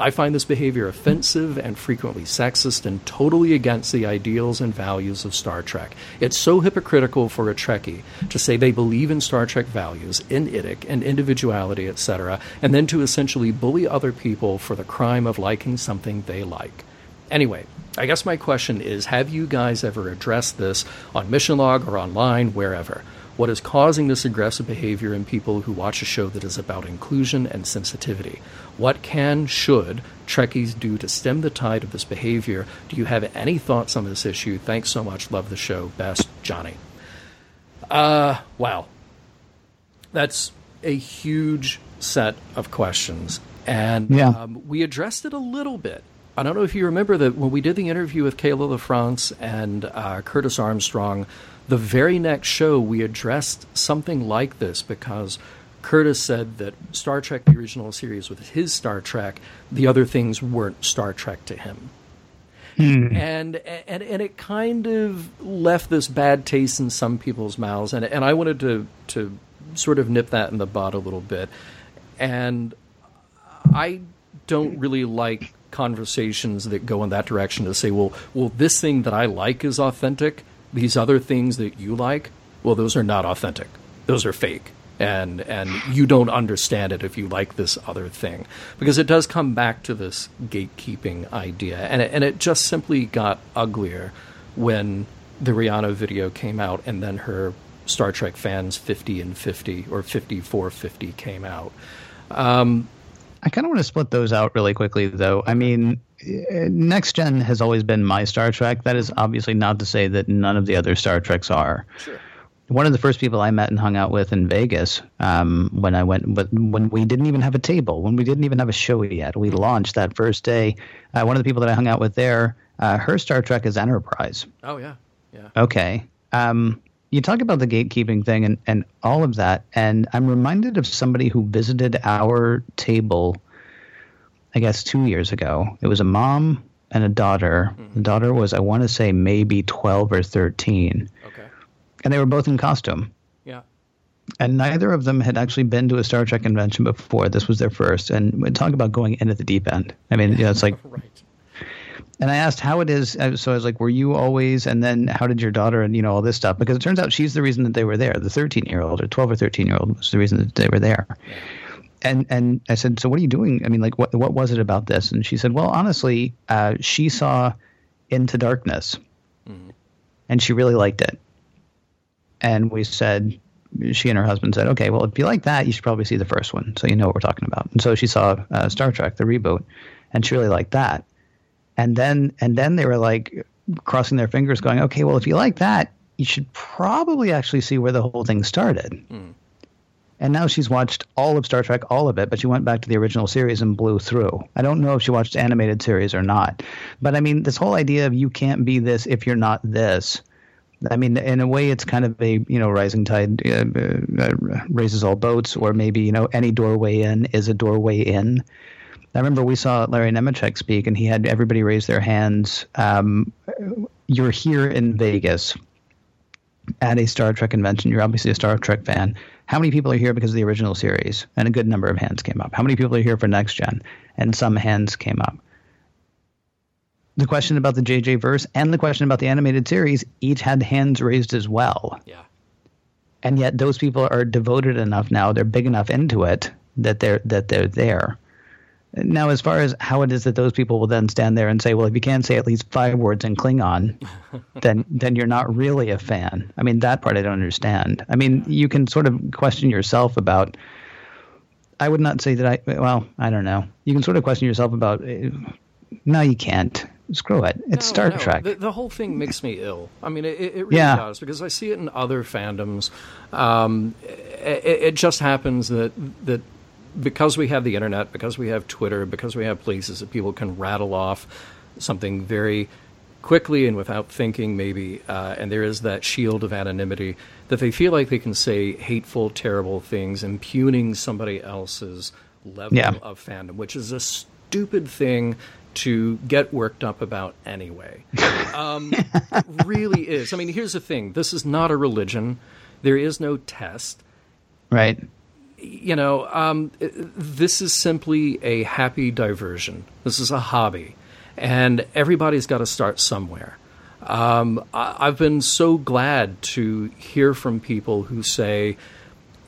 I find this behavior offensive and frequently sexist and totally against the ideals and values of Star Trek. It's so hypocritical for a Trekkie to say they believe in Star Trek values, in IDIC and individuality, etc., and then to essentially bully other people for the crime of liking something they like. Anyway, I guess my question is have you guys ever addressed this on Mission Log or online, wherever? What is causing this aggressive behavior in people who watch a show that is about inclusion and sensitivity? What can, should Trekkies do to stem the tide of this behavior? Do you have any thoughts on this issue? Thanks so much. Love the show. Best, Johnny. Uh, wow. That's a huge set of questions. And Yeah. um, we addressed it a little bit. I don't know if you remember that when we did the interview with Kayla LaFrance and uh, Curtis Armstrong, the very next show we addressed something like this because Curtis said that Star Trek, the original series, with his Star Trek, the other things weren't Star Trek to him. Hmm. And, and and it kind of left this bad taste in some people's mouths, and and I wanted to to sort of nip that in the bud a little bit, and I don't really like conversations that go in that direction to say, well, well, this thing that I like is authentic. These other things that you like, well, those are not authentic. Those are fake. And and you don't understand it if you like this other thing, because it does come back to this gatekeeping idea, and it, and it just simply got uglier when the Rihanna video came out, and then her Star Trek fans 50 and 50 or 5450 came out. Um, I kind of want to split those out really quickly, though. I mean, eh, Next Gen has always been my Star Trek. That is obviously not to say that none of the other Star Treks are. Sure. One of the first people I met and hung out with in Vegas um, when I went, but when we didn't even have a table, when we didn't even have a show yet, we launched that first day. Uh, one of the people that I hung out with there, uh, her Star Trek is Enterprise. Oh yeah, yeah. Okay. Um, you talk about the gatekeeping thing and, and all of that, and I'm reminded of somebody who visited our table, I guess, two years ago. It was a mom and a daughter. Mm-hmm. The daughter was, I want to say, maybe 12 or 13, Okay. and they were both in costume. Yeah. And neither of them had actually been to a Star Trek convention before. This was their first. And we talk about going into the deep end. I mean, you know, it's like Right. And I asked how it is. uh, So I was like, "Were you always?" And then, how did your daughter and you know all this stuff? Because it turns out she's the reason that they were there. The thirteen-year-old or twelve or thirteen-year-old was the reason that they were there. And and I said, "So what are you doing? I mean, like, what what was it about this?" And she said, "Well, honestly, uh, she saw Into Darkness, and she really liked it." And we said, she and her husband said, "Okay, well, if you like that, you should probably see the first one, so you know what we're talking about." And so she saw uh, Star Trek, the reboot, and she really liked that and then and then they were like crossing their fingers going okay well if you like that you should probably actually see where the whole thing started. And now she's watched all of star trek all of it but she went back to the original series and blew through. I don't know if she watched animated series or not. But i mean this whole idea of you can't be this if you're not this I mean, in a way, it's kind of a you know rising tide uh, uh, raises all boats, or maybe you know any doorway in is a doorway in I remember we saw Larry Nemecek speak, and he had everybody raise their hands. Um, you're here in Vegas at a Star Trek convention. You're obviously a Star Trek fan. How many people are here because of the original series? And a good number of hands came up. How many people are here for Next Gen? And some hands came up. The question about the JJ verse and the question about the animated series each had hands raised as well. Yeah. And yet those people are devoted enough now, they're big enough into it that they're that they're there. Now, as far as how it is that those people will then stand there and say, "Well, if you can't say at least five words in Klingon, then then you're not really a fan." I mean, that part I don't understand. I mean, you can sort of question yourself about. I would not say that I. Well, I don't know. You can sort of question yourself about. Uh, no, you can't. Screw it. It's No, Star no, Trek. The, the whole thing makes me ill. I mean, it, it really Yeah. does because I see it in other fandoms. Um, it, it just happens that that because we have the internet, because we have Twitter, because we have places that people can rattle off something very quickly and without thinking, maybe, uh, and there is that shield of anonymity that they feel like they can say hateful, terrible things, impugning somebody else's level Yeah. of fandom, which is a stupid thing to get worked up about anyway. Um, really is. I mean, here's the thing this is not a religion, there is no test. right. You know, um, this is simply a happy diversion. This is a hobby, and everybody's got to start somewhere. Um, I, I've been so glad to hear from people who say,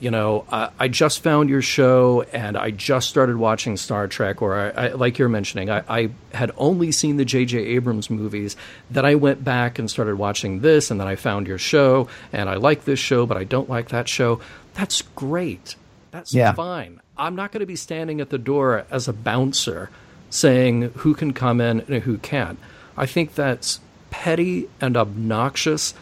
you know, I, I just found your show and I just started watching Star Trek, or I, I, like you're mentioning, I, I had only seen the J.J. Abrams movies. Then I went back and started watching this, and then I found your show, and I like this show, but I don't like that show. That's great. That's Yeah. fine. I'm not going to be standing at the door as a bouncer saying who can come in and who can't. I think that's petty and obnoxious,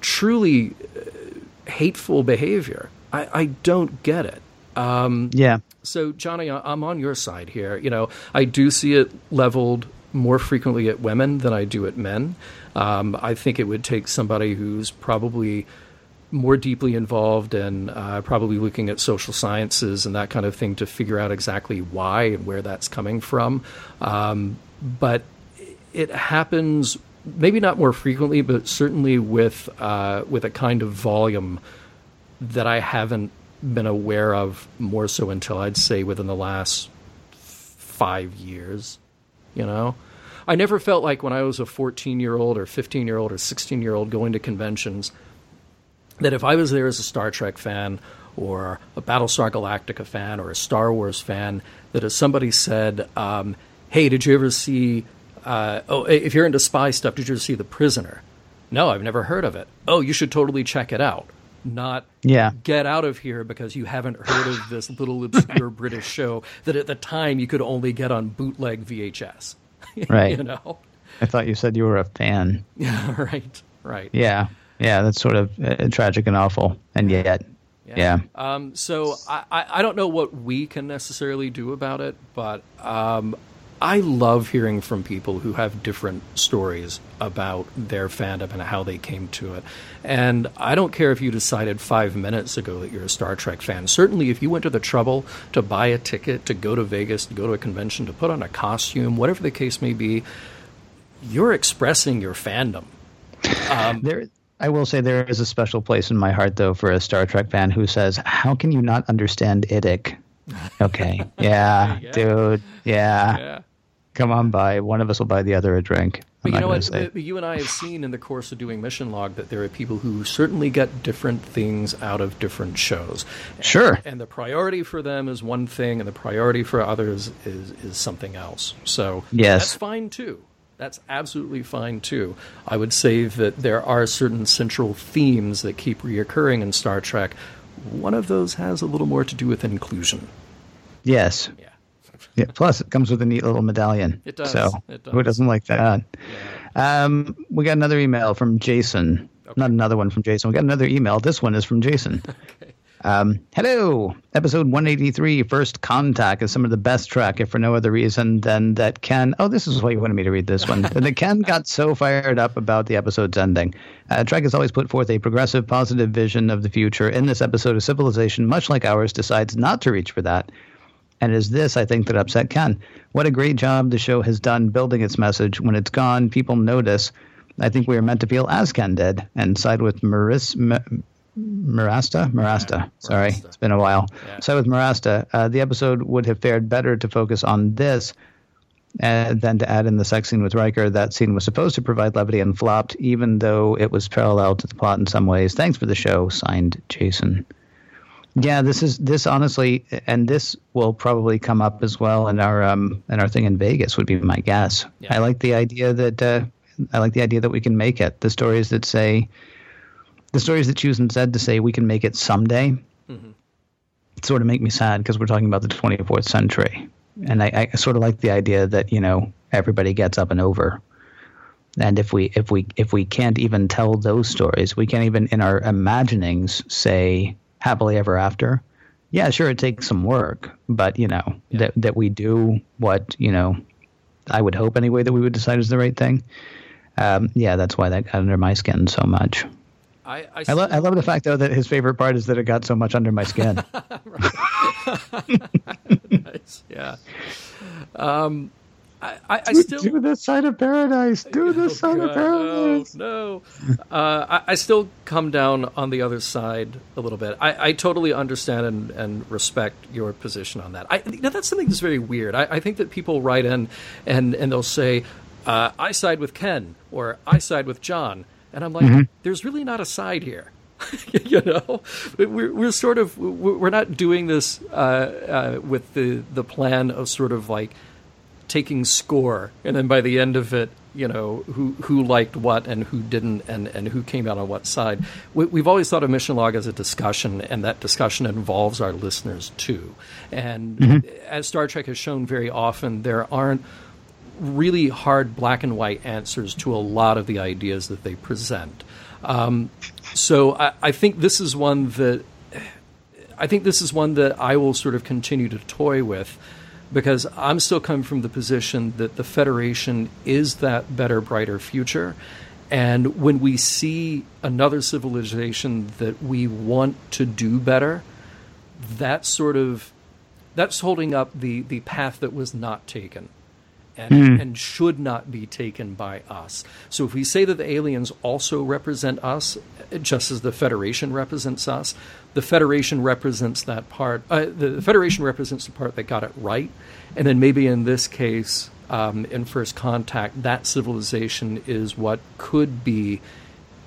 truly uh, hateful behavior. I, I don't get it. Yeah. So, Johnny, I- I'm on your side here. You know, I do see it leveled more frequently at women than I do at men. Um, I think it would take somebody who's probably more deeply involved and uh, probably looking at social sciences and that kind of thing to figure out exactly why and where that's coming from. Um, but it happens maybe not more frequently, but certainly with uh, with a kind of volume that I haven't been aware of more so until I'd say within the last five years. You know, I never felt like when I was a 14 year old or 15 year old or 16 year old going to conventions that if I was there as a Star Trek fan or a Battlestar Galactica fan or a Star Wars fan, that if somebody said, um, "Hey, did you ever see? Uh, oh, if you're into spy stuff, did you ever see The Prisoner?" No, I've never heard of it. Oh, you should totally check it out. Not Yeah. get out of here because you haven't heard of this little obscure British show that at the time you could only get on bootleg VHS. Right. you know. I thought you said you were a fan. Yeah. Right. Right. Yeah. Yeah. That's sort of uh, tragic and awful. And yet, yeah. Um, so I, I don't know what we can necessarily do about it, but um, I love hearing from people who have different stories about their fandom and how they came to it. And I don't care if you decided five minutes ago that you're a Star Trek fan. Certainly, if you went to the trouble to buy a ticket, to go to Vegas, to go to a convention, to put on a costume, whatever the case may be, you're expressing your fandom. There, I will say there is a special place in my heart, though, for a Star Trek fan who says, "How can you not understand Idic?" Okay, yeah, dude, yeah. Yeah. Come on by. One of us will buy the other a drink. I'm But you know what? say. You and I have seen in the course of doing Mission Log that there are people who certainly get different things out of different shows. And- Sure. And the priority for them is one thing, and the priority for others is, is something else. So Yes. that's fine too. That's absolutely fine too. I would say that there are certain central themes that keep reoccurring in Star Trek. One of those has a little more to do with inclusion. Yes. Yeah. Yeah. Plus, it comes with a neat little medallion. It does. So It who does. doesn't like that? Um, we got another email from Jason. Not another one from Jason. We got another email. This one is from Jason. Um, hello, episode 183, First Contact is some of the best Trek, if for no other reason than that Ken. Oh, this is why you wanted me to read this one. that Ken got so fired up about the episode's ending. Uh, Trek has always put forth a progressive, positive vision of the future. In this episode, a civilization much like ours decides not to reach for that And it is this, I think, that upset Ken. What a great job the show has done building its message. When it's gone, people notice. I think we are meant to feel as Ken did and side with Maris. M- Mirasta? Mirasta. Yeah, Sorry, Mirasta. it's been a while. Yeah. So with Mirasta, uh, the episode would have fared better to focus on this uh, than to add in the sex scene with Riker. That scene was supposed to provide levity and flopped, even though it was parallel to the plot in some ways. Thanks for the show. Signed, Jason. Yeah, this is this honestly, and this will probably come up as well in our um in our thing in Vegas. Would be my guess. Yeah. I like the idea that uh, I like the idea that we can make it. The stories that say, the stories that choose instead to say we can make it someday, mm-hmm. sort of make me sad because we're talking about the 24th century. And I, I sort of like the idea that you know everybody gets up and over. And if we if we if we can't even tell those stories we can't even in our imaginings say happily ever after. Yeah sure it takes some work but you know yeah. that that we do what you know i would hope anyway that we would decide is the right thing. Um, yeah that's why that got under my skin so much I I, I, lo- I, love the fact though that his favorite part is that it got so much under my skin. nice. Yeah. Um, I, I, I, still do this side of paradise. Do this oh, side God, of paradise. No, no. uh, I, I, still come down on the other side a little bit. I, I totally understand and, and, respect your position on that. I, you know, that's something that's very weird. I, think that people write in and and they'll say, uh, "I side with Ken" or "I side with John," And I'm like, mm-hmm. there's really not a side here. you know, we're, we're sort of we're not doing this uh, uh, with the the plan of sort of like taking score, and then by the end of it, you know, who who liked what and who didn't, and, and who came out on what side. We, have always thought of mission log as a discussion, and that discussion involves our listeners too. And mm-hmm. as Star Trek has shown very often, there aren't really hard black and white answers to a lot of the ideas that they present. Um, so I, I, think this is one that I think this is one that I will sort of continue to toy with because I'm still coming from the position that the Federation is that better, brighter future. And when we see another civilization that we want to do better, that's sort of that's holding up the, the path that was not taken and, mm. and should not be taken by us. So if we say that the aliens also represent us, just as the Federation represents us, the Federation represents that part. Uh, the Federation represents the part that got it right, and then maybe in this case, um, in First Contact, that civilization is what could be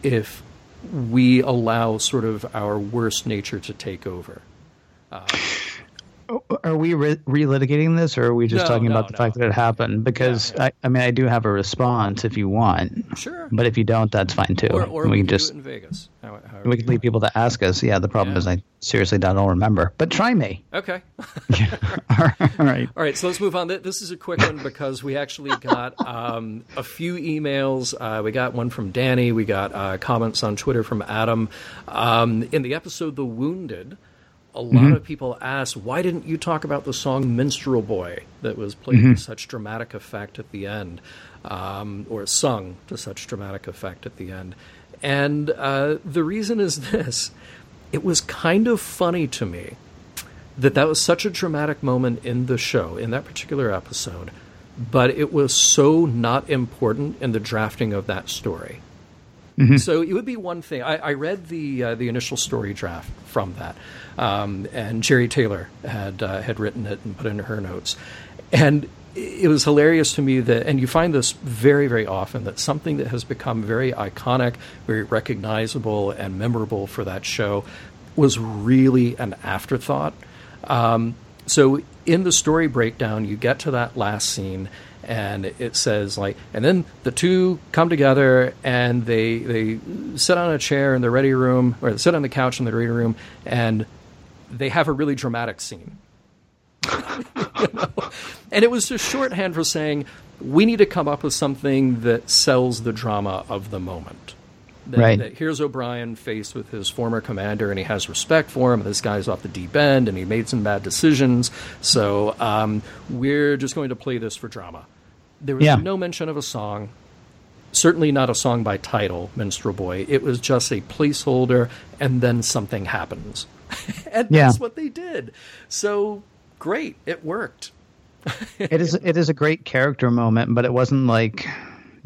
if we allow sort of our worst nature to take over. Uh, are we re- relitigating this, or are we just no, talking no, about the no. fact that it happened? Because yeah, yeah. I, I, mean, I do have a response if you want. Sure. But if you don't, that's fine too. Or, or we, we can just in Vegas. How, how we can leave people to ask us. Yeah. The problem yeah. is I seriously don't remember. But try me. Okay. All right. All right. So let's move on. This is a quick one because we actually got um, a few emails. Uh, we got one from Danny. We got uh, comments on Twitter from Adam. Um, in the episode "The Wounded." A lot mm-hmm. of people ask, why didn't you talk about the song Minstrel Boy that was played mm-hmm. to such dramatic effect at the end, um, or sung to such dramatic effect at the end? And uh, the reason is this it was kind of funny to me that that was such a dramatic moment in the show, in that particular episode, but it was so not important in the drafting of that story. Mm-hmm. So it would be one thing. I, I read the uh, the initial story draft from that, um, and Jeri Taylor had uh, had written it and put in her notes, and it was hilarious to me that, and you find this very very often that something that has become very iconic, very recognizable and memorable for that show was really an afterthought. Um, so in the story breakdown, you get to that last scene and it says like and then the two come together and they they sit on a chair in the ready room or they sit on the couch in the ready room and they have a really dramatic scene you know? and it was just shorthand for saying we need to come up with something that sells the drama of the moment that, right. That here's O'Brien faced with his former commander, and he has respect for him. This guy's off the deep end, and he made some bad decisions. So um, we're just going to play this for drama. There was yeah. no mention of a song. Certainly not a song by title, Minstrel Boy. It was just a placeholder, and then something happens. and yeah. that's what they did. So great. It worked. it is it is a great character moment, but it wasn't like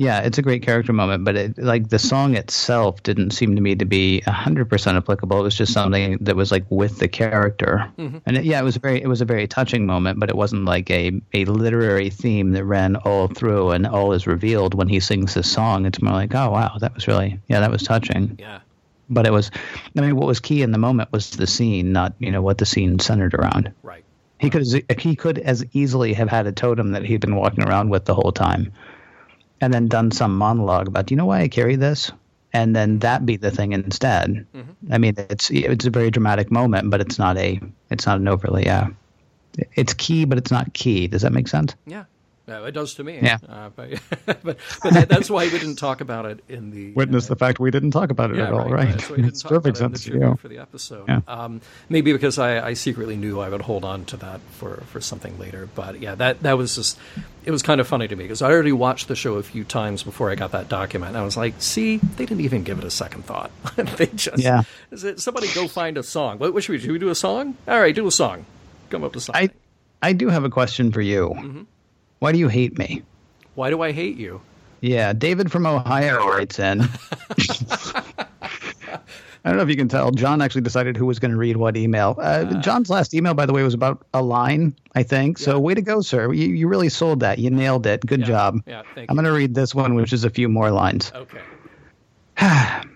yeah, it's a great character moment, but it like the song itself didn't seem to me to be hundred percent applicable. It was just something that was like with the character, mm-hmm. and it, yeah, it was very it was a very touching moment, but it wasn't like a a literary theme that ran all through and all is revealed when he sings this song. It's more like, oh wow, that was really yeah, that was touching. Yeah. But it was, I mean, what was key in the moment was the scene, not you know what the scene centered around. Right. He could he could as easily have had a totem that he'd been walking around with the whole time and then done some monologue about, do you know why I carry this? And then that be the thing instead. Mm-hmm. I mean, it's it's a very dramatic moment, but it's not a it's not an overly yeah. It's key, but it's not key. Does that make sense? Yeah, no, it does to me. Yeah. Uh, but, but, but that's why we didn't talk about it in the witness uh, the fact we didn't talk about it yeah, at all. Right. right. It's perfect sense to you for the episode. Yeah. Um, maybe because I, I, secretly knew I would hold on to that for, for something later. But yeah, that that was just it was kind of funny to me because I already watched the show a few times before I got that document. And I was like, see, they didn't even give it a second thought. they just yeah. Is it, somebody go find a song? What, what should we do? Should we do a song? All right, do a song. Come up with something. I I do have a question for you. Mm-hmm. Why do you hate me? Why do I hate you? Yeah, David from Ohio writes in. I don't know if you can tell. John actually decided who was going to read what email. Uh, uh, John's last email, by the way, was about a line, I think. So, way to go, sir. You, you really sold that. You nailed it. Good yeah. job. Yeah, thank I'm going to read this one, which is a few more lines. Okay.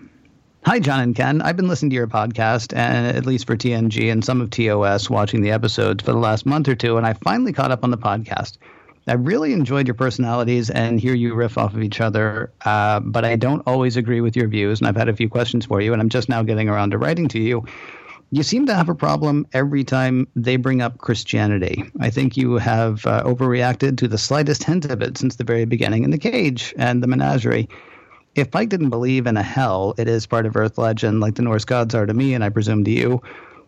Hi, John and Ken. I've been listening to your podcast, and at least for TNG and some of TOS, watching the episodes for the last month or two, and I finally caught up on the podcast. I really enjoyed your personalities and hear you riff off of each other, uh, but I don't always agree with your views, and I've had a few questions for you, and I'm just now getting around to writing to you. You seem to have a problem every time they bring up Christianity. I think you have uh, overreacted to the slightest hint of it since the very beginning in the cage and the menagerie. If Pike didn't believe in a hell, it is part of Earth legend, like the Norse gods are to me, and I presume to you.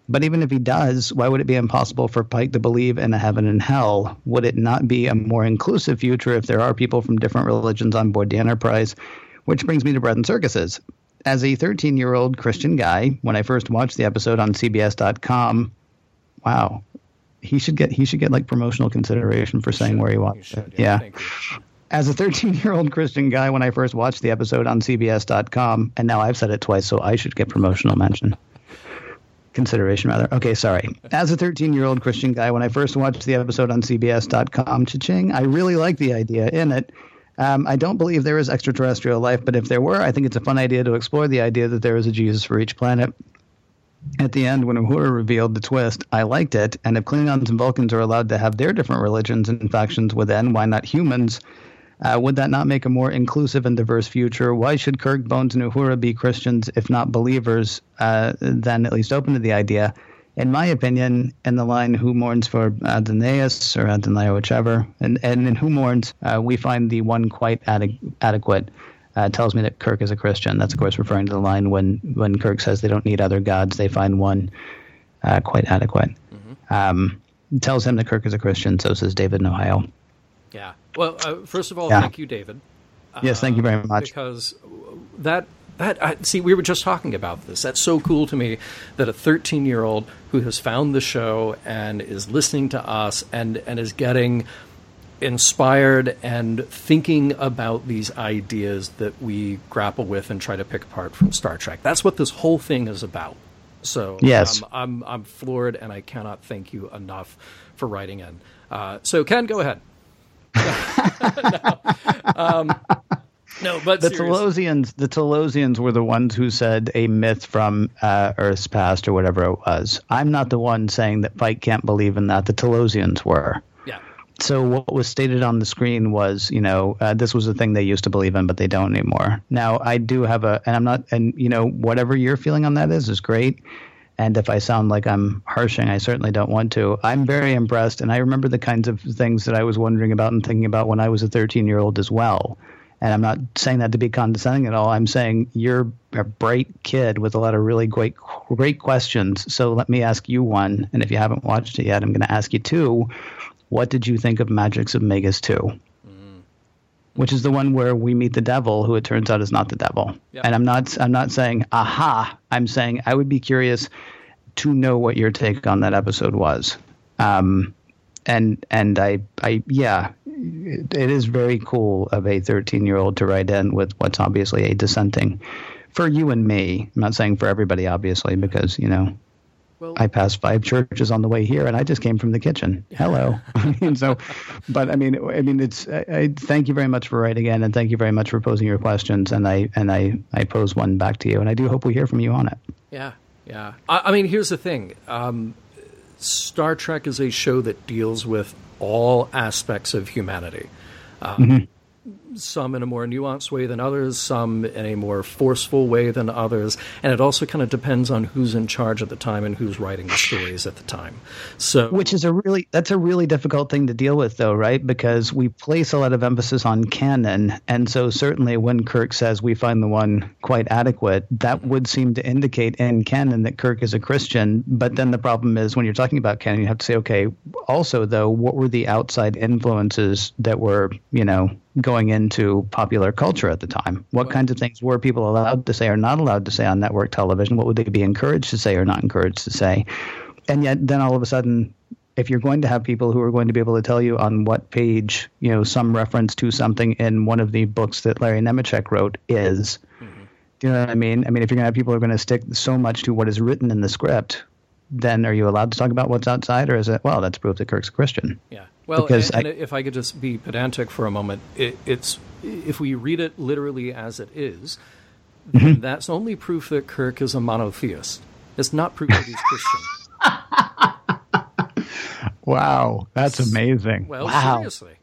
But even if he does, why would it be impossible for Pike to believe in a heaven and hell? Would it not be a more inclusive future if there are people from different religions on board the Enterprise? Which brings me to bread and circuses. As a 13 year old Christian guy, when I first watched the episode on CBS.com, wow, he should get he should get like promotional consideration for saying where he watched it. Yeah. yeah. As a 13 year old Christian guy, when I first watched the episode on CBS.com, and now I've said it twice, so I should get promotional mention consideration rather. Okay, sorry. As a 13 year old Christian guy, when I first watched the episode on CBS.com, cha-ching, I really liked the idea in it. Um, I don't believe there is extraterrestrial life, but if there were, I think it's a fun idea to explore the idea that there is a Jesus for each planet. At the end, when Uhura revealed the twist, I liked it. And if Klingons and Vulcans are allowed to have their different religions and factions within, why not humans? Uh, would that not make a more inclusive and diverse future? Why should Kirk, Bones, and Uhura be Christians, if not believers, uh, then at least open to the idea? In my opinion, in the line "Who mourns for Adonais or Adonai, whichever," and and in "Who mourns," uh, we find the one quite ade- adequate. Uh, tells me that Kirk is a Christian. That's of course referring to the line when when Kirk says they don't need other gods, they find one uh, quite adequate. Mm-hmm. Um, tells him that Kirk is a Christian. So says David in Ohio. Yeah. Well, uh, first of all, yeah. thank you, David. Yes, thank you very much. Because that that I, see, we were just talking about this. That's so cool to me that a 13 year old who has found the show and is listening to us and and is getting inspired and thinking about these ideas that we grapple with and try to pick apart from Star Trek. That's what this whole thing is about. So yes, um, I'm I'm floored, and I cannot thank you enough for writing in. Uh, so Ken, go ahead. no. Um, no, but the Talosians, the Talosians were the ones who said a myth from uh, Earth's past or whatever it was. I'm not the one saying that Pike can't believe in that. The Talosians were. Yeah. So what was stated on the screen was, you know, uh, this was a thing they used to believe in, but they don't anymore. Now I do have a, and I'm not, and you know, whatever your feeling on that is is great. And if I sound like I'm harshing, I certainly don't want to. I'm very impressed, and I remember the kinds of things that I was wondering about and thinking about when I was a 13 year old as well. And I'm not saying that to be condescending at all. I'm saying you're a bright kid with a lot of really great, great questions. So let me ask you one. And if you haven't watched it yet, I'm going to ask you two. What did you think of Magicks of Megas-tu? Which is the one where we meet the devil, who it turns out is not the devil. Yep. And I'm not, I'm not saying aha. I'm saying I would be curious to know what your take on that episode was. Um, and and I I yeah, it, it is very cool of a 13 year old to write in with what's obviously a dissenting for you and me. I'm not saying for everybody, obviously, because you know Well, I passed five churches on the way here, and I just came from the kitchen. Hello. I mean, so, but I mean, I mean, it's. I, I thank you very much for writing in, and thank you very much for posing your questions. And I and I I pose one back to you, and I do hope we hear from you on it. Yeah, yeah. I, I mean, here's the thing um, Star Trek is a show that deals with all aspects of humanity. Um, Some in a more nuanced way than others, some in a more forceful way than others, and it also kind of depends on who's in charge at the time and who's writing the stories at the time. So, Which is a really that's a really difficult thing to deal with, though, right? Because we place a lot of emphasis on canon, and so certainly when Kirk says we find the one quite adequate, that would seem to indicate in canon that Kirk is a Christian. But then the problem is when you're talking about canon, you have to say, okay, also though, what were the outside influences that were, you know, going into popular culture at the time? What kinds of things were people allowed to say or not allowed to say on network television? What would they be encouraged to say or not encouraged to say? and yet then all of a sudden if you're going to have people who are going to be able to tell you on what page you know some reference to something in one of the books that larry Nemecek wrote is mm-hmm. do you know what i mean i mean if you're going to have people who are going to stick so much to what is written in the script then are you allowed to talk about what's outside or is it well that's proof that kirk's a christian Yeah. Well, Because and, I- and if I could just be pedantic for a moment, it, it's if we read it literally as it is, Mm-hmm. that's only proof that Kirk is a monotheist. It's not proof that he's Christian. wow that's amazing Well, wow seriously,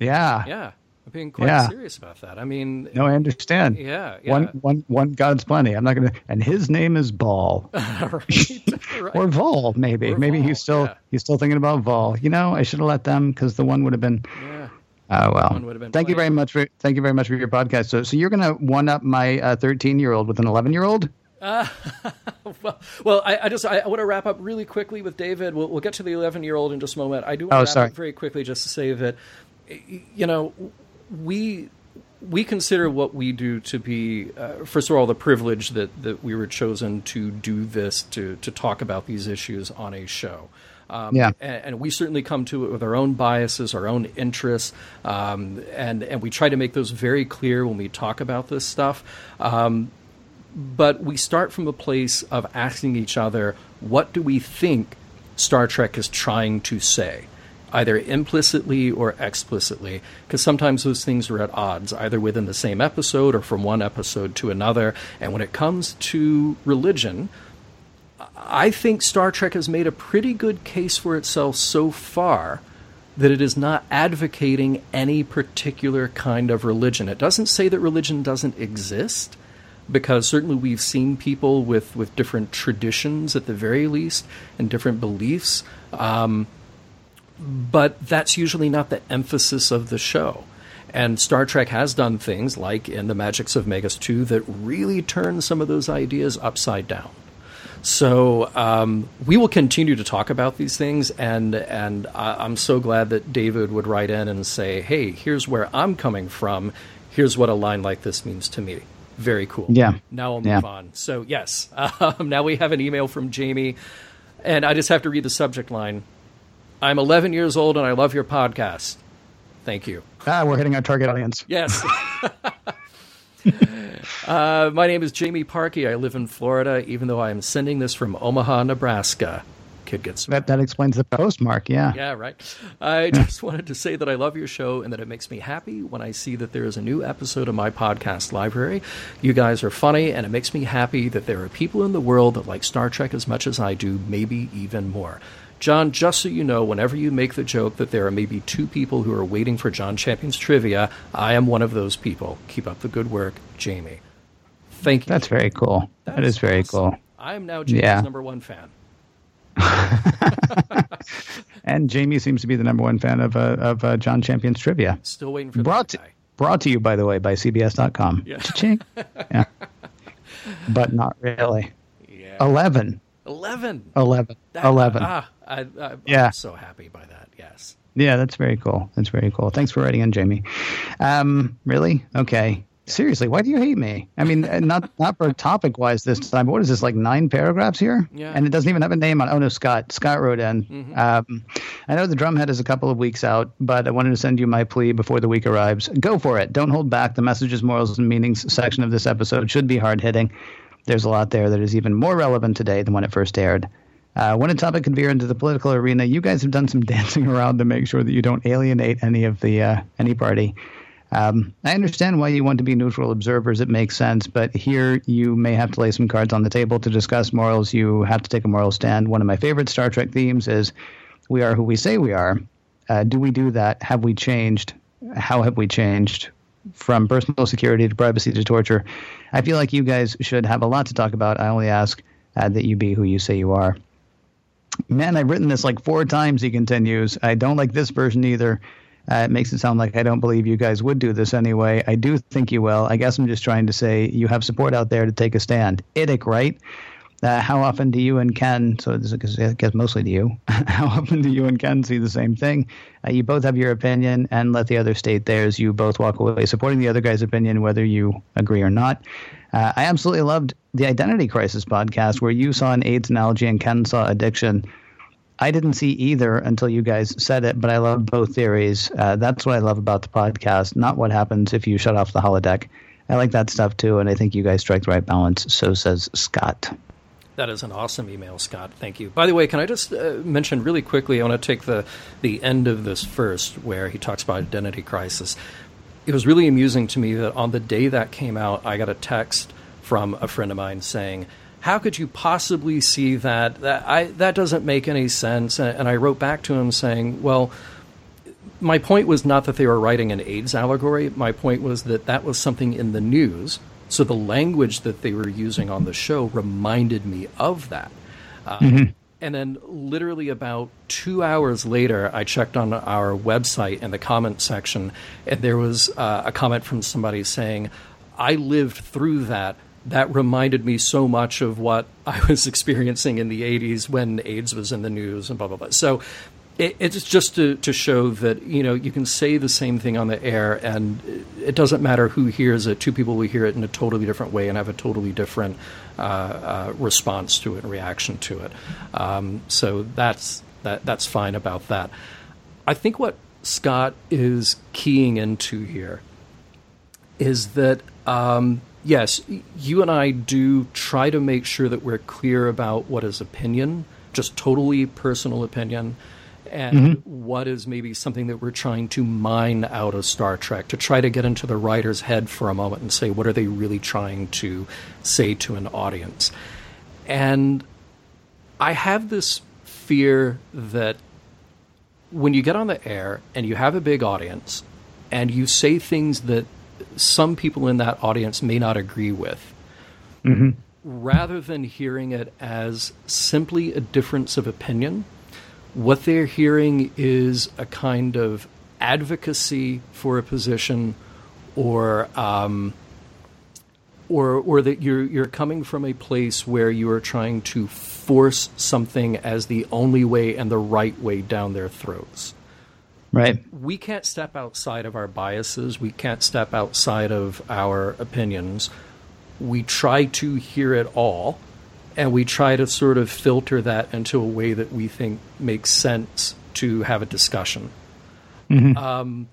yeah yeah, I'm being quite Yeah. serious about that. I mean, no i understand Yeah, one yeah. one one god's plenty i'm not gonna and his name is Ball. right, right. or Vaal, maybe. Or maybe Vaal, he's still yeah. he's still thinking about Vaal. You know, I should have let them because the one would have been. yeah. Oh well. One would have been Thank you very much for thank you very much for your podcast. So so you're gonna one up my uh, thirteen year old with an eleven year old. Uh, well, well, I, I just I, want to wrap up really quickly with David. We'll, we'll get to the 11 year old in just a moment. I do want Oh, to wrap sorry. up very quickly just to say that you know we we consider what we do to be uh, first of all the privilege that that we were chosen to do this to to talk about these issues on a show. Um, Yeah. and, and we certainly come to it with our own biases, our own interests, um, and and we try to make those very clear when we talk about this stuff. Um, but we start from a place of asking each other, what do we think Star Trek is trying to say? Either implicitly or explicitly, because sometimes those things are at odds, either within the same episode or from one episode to another. And when it comes to religion, I think Star Trek has made a pretty good case for itself so far that it is not advocating any particular kind of religion. It doesn't say that religion doesn't exist, because certainly we've seen people with, with different traditions at the very least and different beliefs. Um, but that's usually not the emphasis of the show. And Star Trek has done things like in The Magicks of Megas-tu that really turn some of those ideas upside down. So um, we will continue to talk about these things, and and I, I'm so glad that David would write in and say, "Hey, here's where I'm coming from. Here's what a line like this means to me." Very cool. Yeah. Now I'll move Yeah. on. So yes, um, now we have an email from Jamie, and I just have to read the subject line. I'm 11 years old and I love your podcast. Thank you. Ah, we're hitting our target audience. Yes. uh, my name is Jamie Parkey. I live in Florida, even though I am sending this from Omaha, Nebraska. Kid gets That that explains the postmark. Yeah. yeah, right. I just wanted to say that I love your show and that it makes me happy when I see that there is a new episode of my podcast library. You guys are funny, and it makes me happy that there are people in the world that like Star Trek as much as I do, maybe even more. John, just so you know, whenever you make the joke that there are maybe two people who are waiting for John Champion's trivia, I am one of those people. Keep up the good work, Jamie. Thank you. That's very cool. that is very awesome. cool. I am now Jamie's Yeah. number one fan. And Jamie seems to be the number one fan of uh, of uh, John Champion's trivia. Still waiting for Brought to, brought to you, by the way, by CBS.com. Yeah. Yeah. But not really. Yeah. 11. 11. 11. That- 11. Ah, I, I, Yeah. I'm so happy by that. Yes. Yeah, that's very cool. That's very cool. Thanks for writing in, Jamie. Um, really? Okay. Seriously, why do you hate me? I mean, uh, not not for topic wise this time. But what is this like nine paragraphs here? Yeah. And it doesn't even have a name on. Oh no, Scott. Scott wrote in. Mm-hmm. Um, I know the drumhead is a couple of weeks out, but I wanted to send you my plea before the week arrives. Go for it. Don't hold back. The messages, morals, and meanings section of this episode should be hard hitting. There's a lot there that is even more relevant today than when it first aired. Uh, when a topic can veer into the political arena, you guys have done some dancing around to make sure that you don't alienate any of the uh, any party. Um, I understand why you want to be neutral observers. It makes sense, but here you may have to lay some cards on the table to discuss morals. You have to take a moral stand. One of my favorite Star Trek themes is "We are who we say we are." Uh, do we do that? Have we changed? How have we changed? From personal security to privacy to torture. I feel like you guys should have a lot to talk about. I only ask uh, that you be who you say you are. Man, I've written this like four times, he continues. I don't like this version either. Uh, it makes it sound like I don't believe you guys would do this anyway. I do think you will. I guess I'm just trying to say you have support out there to take a stand. Idic, right? Uh, how often do you and Ken, so this is, I guess mostly to you, how often do you and Ken see the same thing? Uh, you both have your opinion and let the other state theirs. You both walk away supporting the other guy's opinion, whether you agree or not. Uh, I absolutely loved the Identity Crisis podcast where you saw an AIDS analogy and Ken saw addiction. I didn't see either until you guys said it, but I love both theories. Uh, that's what I love about the podcast, not what happens if you shut off the holodeck. I like that stuff too, and I think you guys strike the right balance. So says Scott. That is an awesome email, Scott. Thank you. By the way, can I just uh, mention really quickly? I want to take the the end of this first, where he talks about identity crisis. It was really amusing to me that on the day that came out, I got a text from a friend of mine saying, "How could you possibly see that? That I that doesn't make any sense." And, I wrote back to him saying, "Well." My point was not that they were writing an AIDS allegory. My point was that that was something in the news so the language that they were using on the show reminded me of that. Uh, mm-hmm. And then, literally about two hours later, I checked on our website in the comment section, and there was uh, a comment from somebody saying, I lived through that. That reminded me so much of what I was experiencing in the 80s when AIDS was in the news and blah, blah, blah. So it, it's just to, to show that you know you can say the same thing on the air, and it doesn't matter who hears it. Two people will hear it in a totally different way and have a totally different uh, uh, response to it and reaction to it. Um, so that's that that's fine about that. I think what Scott is keying into here is that um, yes, you and I do try to make sure that we're clear about what is opinion, just totally personal opinion and mm-hmm. what is maybe something that we're trying to mine out of Star Trek to try to get into the writer's head for a moment and say, what are they really trying to say to an audience? And I have this fear that when you get on the air and you have a big audience and you say things that some people in that audience may not agree with, mm-hmm. rather than hearing it as simply a difference of opinion, what they're hearing is a kind of advocacy for a position or um, or or that you're you're coming from a place where you are trying to force something as the only way and the right way down their throats. Right. We can't step outside of our biases. We can't step outside of our opinions. We try to hear it all and we try to sort of filter that into a way that we think makes sense to have a discussion. Mm-hmm. Um,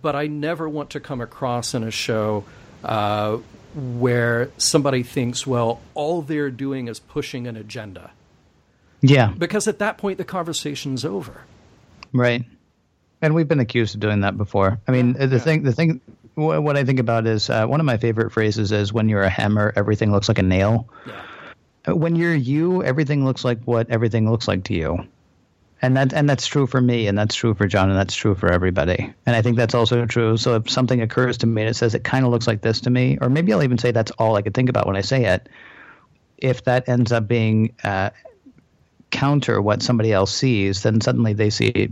but I never want to come across in a show uh, where somebody thinks, well, all they're doing is pushing an agenda. Yeah. Because at that point, the conversation's over. Right. And we've been accused of doing that before. I mean, yeah, the thing, the thing, what I think about is uh, one of my favorite phrases is when you're a hammer, everything looks like a nail. Yeah when you're you, everything looks like what everything looks like to you. And that and that's true for me, and that's true for John, and that's true for everybody. And I think that's also true. So if something occurs to me and it says it kind of looks like this to me, or maybe I'll even say that's all I could think about when I say it. If that ends up being uh, counter what somebody else sees, then suddenly they see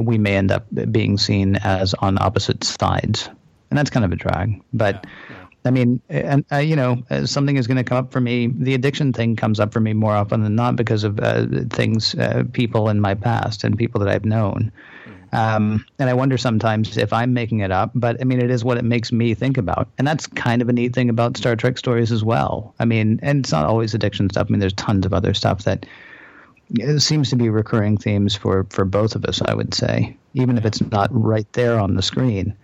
we may end up being seen as on opposite sides, and that's kind of a drag. But yeah. I mean, and uh, you know, uh, something is going to come up for me. The addiction thing comes up for me more often than not because of uh, things, uh, people in my past and people that I've known. Um, and I wonder sometimes if I'm making it up, but I mean, it is what it makes me think about. And that's kind of a neat thing about Star Trek stories as well. I mean, and it's not always addiction stuff. I mean, there's tons of other stuff that it seems to be recurring themes for, for both of us, I would say, even if it's not right there on the screen.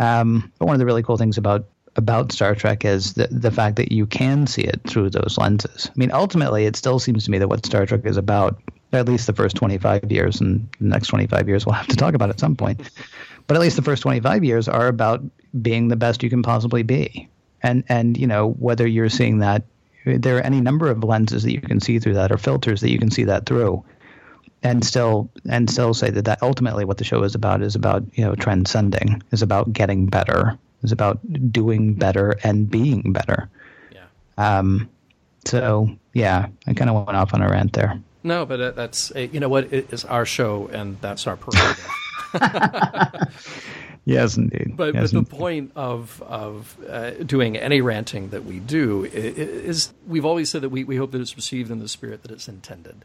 Um, but one of the really cool things about about Star Trek is the the fact that you can see it through those lenses. I mean, ultimately, it still seems to me that what Star Trek is about, at least the first 25 years, and the next 25 years we'll have to talk about at some point, but at least the first 25 years are about being the best you can possibly be. And and you know whether you're seeing that, there are any number of lenses that you can see through that, or filters that you can see that through and still and still say that that ultimately what the show is about is about you know transcending is about getting better is about doing better and being better Yeah. um so yeah i kind of went off on a rant there No, but that's uh, you know what it is our show, and that's our prerogative. yes indeed But, yes, but the point of of uh, doing any ranting that we do is we've always said that we, we hope that it's received in the spirit that it's intended.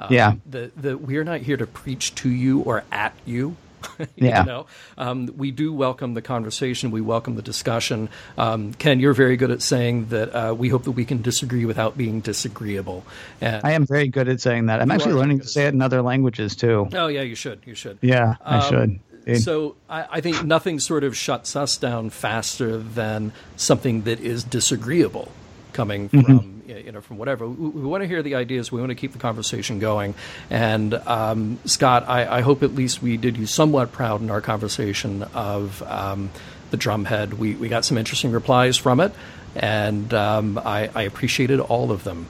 Um, Yeah. The, the, we're not here to preach to you or at you. you Yeah. know, um, we do welcome the conversation. We welcome the discussion. Um, Ken, you're very good at saying that uh, we hope that we can disagree without being disagreeable. And i am very good at saying that i'm actually learning to say it in other languages too oh yeah, you should. You should. yeah i Um, should Indeed. So I, I think nothing sort of shuts us down faster than something that is disagreeable coming Mm-hmm. from you know from whatever. We, we want to hear the ideas. We want to keep the conversation going. And um, Scott, I, I hope at least we did you somewhat proud in our conversation of um, the drumhead. We we got some interesting replies from it, and um, I, I appreciated all of them.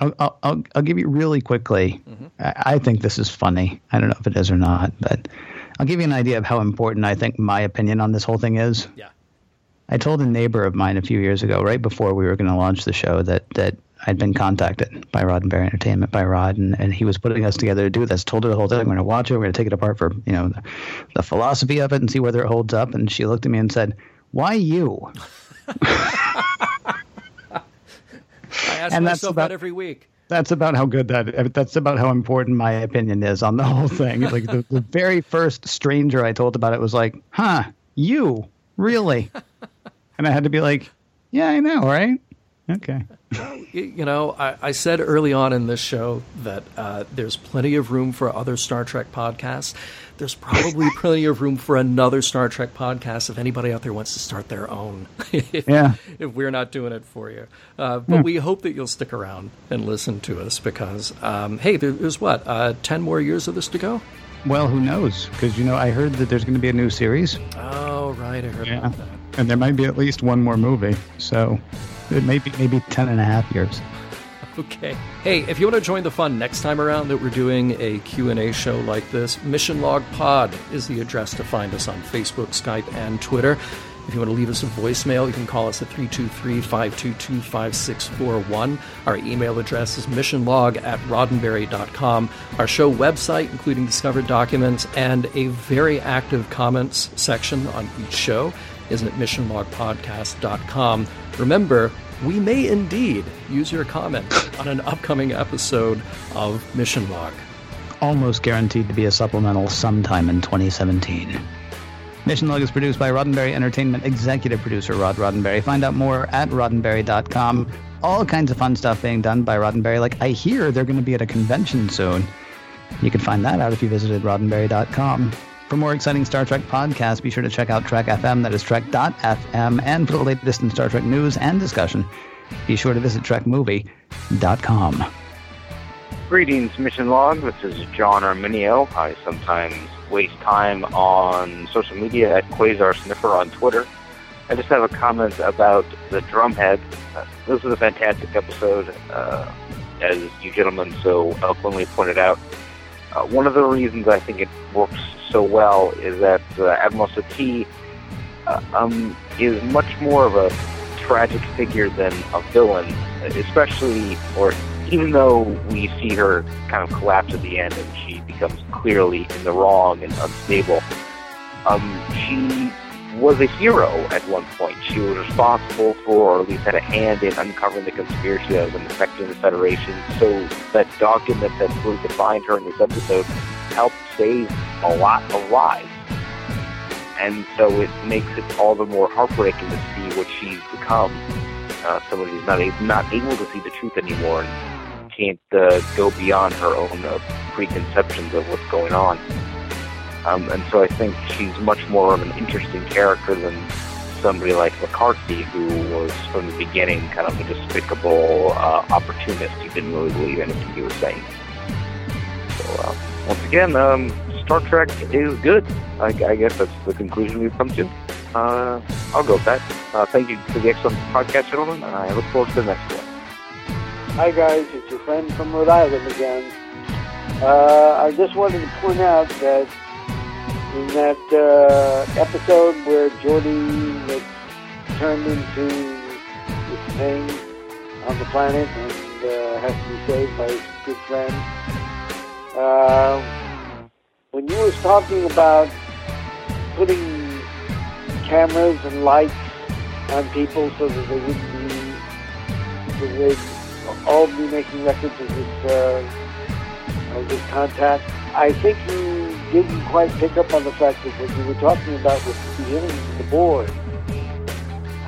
I'll, I'll, I'll, give you really quickly. I, I think this is funny. I don't know if it is or not, but I'll give you an idea of how important I think my opinion on this whole thing is. Yeah. I told a neighbor of mine a few years ago, right before we were going to launch the show, that that I'd been contacted by Roddenberry Entertainment by Rod, and, and he was putting us together to do this. Told her the whole thing. We're going to watch it. We're going to take it apart for you know the, the philosophy of it and see whether it holds up. And she looked at me and said, "Why you?" I ask And that's myself about- that every week. That's about how good that. That's about how important my opinion is on the whole thing. Like the, the very first stranger I told about it was like, "Huh, you really?" And I had to be like, "Yeah, I know, right? Okay." You know, I, I said early on in this show that uh, there's plenty of room for other Star Trek podcasts. There's probably plenty of room for another Star Trek podcast if anybody out there wants to start their own. if, Yeah. if we're not doing it for you. Uh, but we hope that you'll stick around and listen to us because, um, hey, there- there's what, uh, 10 more years of this to go? Well, who knows? Because you know, I heard that there's going to be a new series. Oh, right. I heard about that. And there might be at least one more movie. So it may be maybe ten and a half years. Okay. Hey, if you want to join the fun next time around that we're doing a Q&A show like this, Mission Log Pod is the address to find us on Facebook, Skype, and Twitter. If you want to leave us a voicemail, you can call us at 323-522-5641. Our email address is missionlog at roddenberry.com. Our show website, including discovered documents and a very active comments section on each show, is at missionlogpodcast.com. Remember, we may indeed use your comment on an upcoming episode of Mission Log. Almost guaranteed to be a supplemental sometime in 2017. Mission Log is produced by Roddenberry Entertainment executive producer Rod Roddenberry. Find out more at roddenberry.com. All kinds of fun stuff being done by Roddenberry. Like I hear they're going to be at a convention soon. You can find that out if you visited roddenberry.com. For more exciting Star Trek podcasts, be sure to check out Trek FM, that is Trek.fm, and for the latest in Star Trek news and discussion, be sure to visit TrekMovie.com. Greetings, Mission Log. This is John Arminio. I sometimes waste time on social media at Quasar Sniffer on Twitter. I just have a comment about the drumhead. Uh, this was a fantastic episode, uh, as you gentlemen so eloquently pointed out. Uh, one of the reasons I think it works so well is that uh, Admiral Satie uh, um, is much more of a tragic figure than a villain, especially, or even though we see her kind of collapse at the end and she becomes clearly in the wrong and unstable, um, she was a hero at one point. She was responsible for, or at least had a hand in uncovering the conspiracy that was infecting the Federation. So that document that of defined her in this episode helped save a lot of lies. And so it makes it all the more heartbreaking to see what she's become. Uh, somebody who's not, not able to see the truth anymore and can't uh, go beyond her own uh, preconceptions of what's going on. Um, and so I think she's much more of an interesting character than somebody like McCarthy, who was from the beginning kind of a despicable uh, opportunist who didn't really believe anything he was saying. So uh, once again, um, Star Trek is good. I, I guess that's the conclusion we've come to. Uh, I'll go with that. Uh, thank you for the excellent podcast, gentlemen. And I look forward to the next one. Hi guys, it's your friend from Rhode Island again. Uh, I just wanted to point out that in that uh, episode where Geordi was turned into this thing on the planet and uh, has to be saved by his good friend, uh, when you was talking about putting cameras and lights on people so that they wouldn't be, so they'd all be making records of this, uh, of this contact. I think you didn't quite pick up on the fact that what you were talking about was the beginning of the Borg.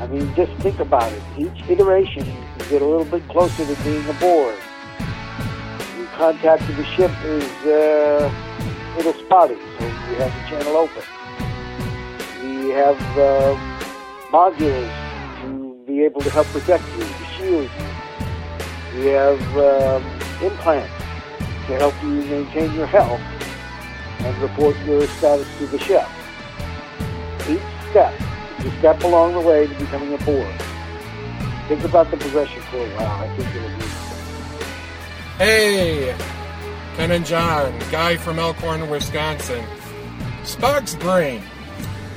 I mean, just think about it. Each iteration, you get a little bit closer to being a Borg. The contact of the ship is uh, a little spotty, so you have the channel open. We have uh, modules to be able to help protect you, to shield you. We have um, implants to help you maintain your health and report your status to the chef. Each step is a step along the way to becoming a Borg. Think about the progression for a while. I think it'll be Hey, Ken and John, guy from Elkhorn, Wisconsin. Spock's brain.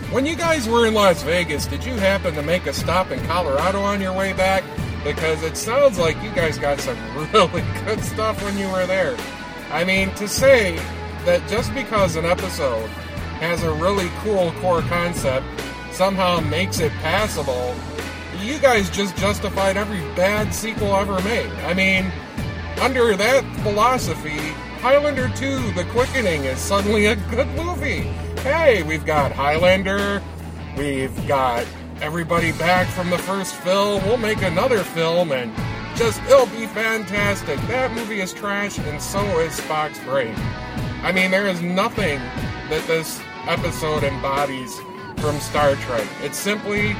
When you guys were in Las Vegas, did you happen to make a stop in Colorado on your way back? Because it sounds like you guys got some really good stuff when you were there. I mean, to say that just because an episode has a really cool core concept somehow makes it passable, you guys just justified every bad sequel ever made. I mean, under that philosophy, Highlander 2 The Quickening is suddenly a good movie. Hey, we've got Highlander, we've got everybody back from the first film. We'll make another film and just, it'll be fantastic. That movie is trash, and so is Spock's Brain. I mean, there is nothing that this episode embodies from Star Trek. It's simply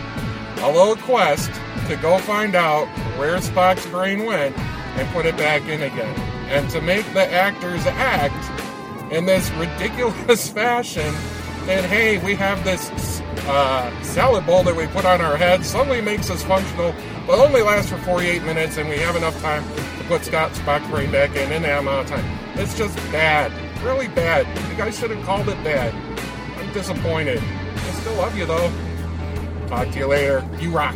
a little quest to go find out where Spock's brain went and put it back in again. And to make the actors act in this ridiculous fashion that, hey, we have this uh, salad bowl that we put on our head, suddenly makes us functional, but only lasts for 48 minutes, and we have enough time to put Scott Spock's brain back in in that amount of time. It's just bad. Really bad. You guys should have called it bad. I'm disappointed. I still love you, though. Talk to you later. You rock.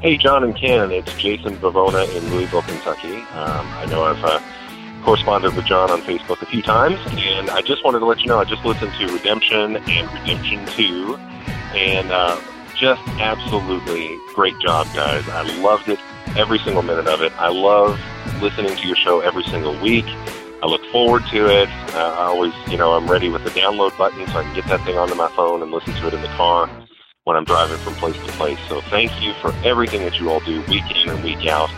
Hey, John and Ken, it's Jason Bavona in Louisville, Kentucky. Um, I know I've uh, corresponded with John on Facebook a few times, and I just wanted to let you know I just listened to Redemption and Redemption 2, and uh, just absolutely great job, guys. I loved it, every single minute of it. I love listening to your show every single week. I look forward to it. Uh, I always, you know, I'm ready with the download button so I can get that thing onto my phone and listen to it in the car when I'm driving from place to place. So thank you for everything that you all do week in and week out.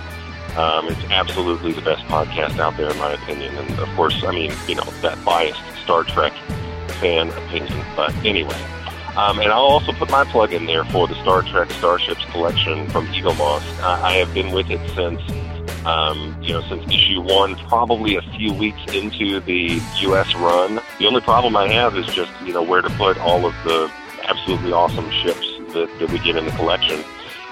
Um, it's absolutely the best podcast out there, in my opinion. And of course, I mean, you know, that biased Star Trek fan opinion. But anyway, um, and I'll also put my plug in there for the Star Trek Starships collection from Eaglemoss. Uh, I have been with it since, um, you know, since issue one, probably a few weeks into the U.S. run. The only problem I have is just, you know, where to put all of the absolutely awesome ships that, that we get in the collection.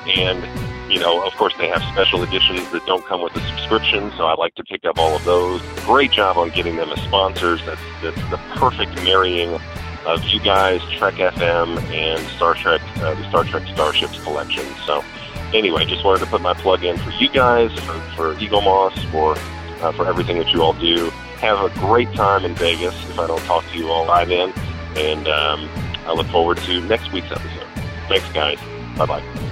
And, you know, of course, they have special editions that don't come with a subscription, so I like to pick up all of those. Great job on getting them as sponsors. That's, that's the perfect marrying of you guys, Trek FM, and Star Trek, uh, the Star Trek Starships collection. So, anyway, just wanted to put my plug in for you guys, for, for Eaglemoss, for, uh, for everything that you all do. Have a great time in Vegas if I don't talk to you all by then. And, um, I look forward to next week's episode. Thanks, guys. Bye bye.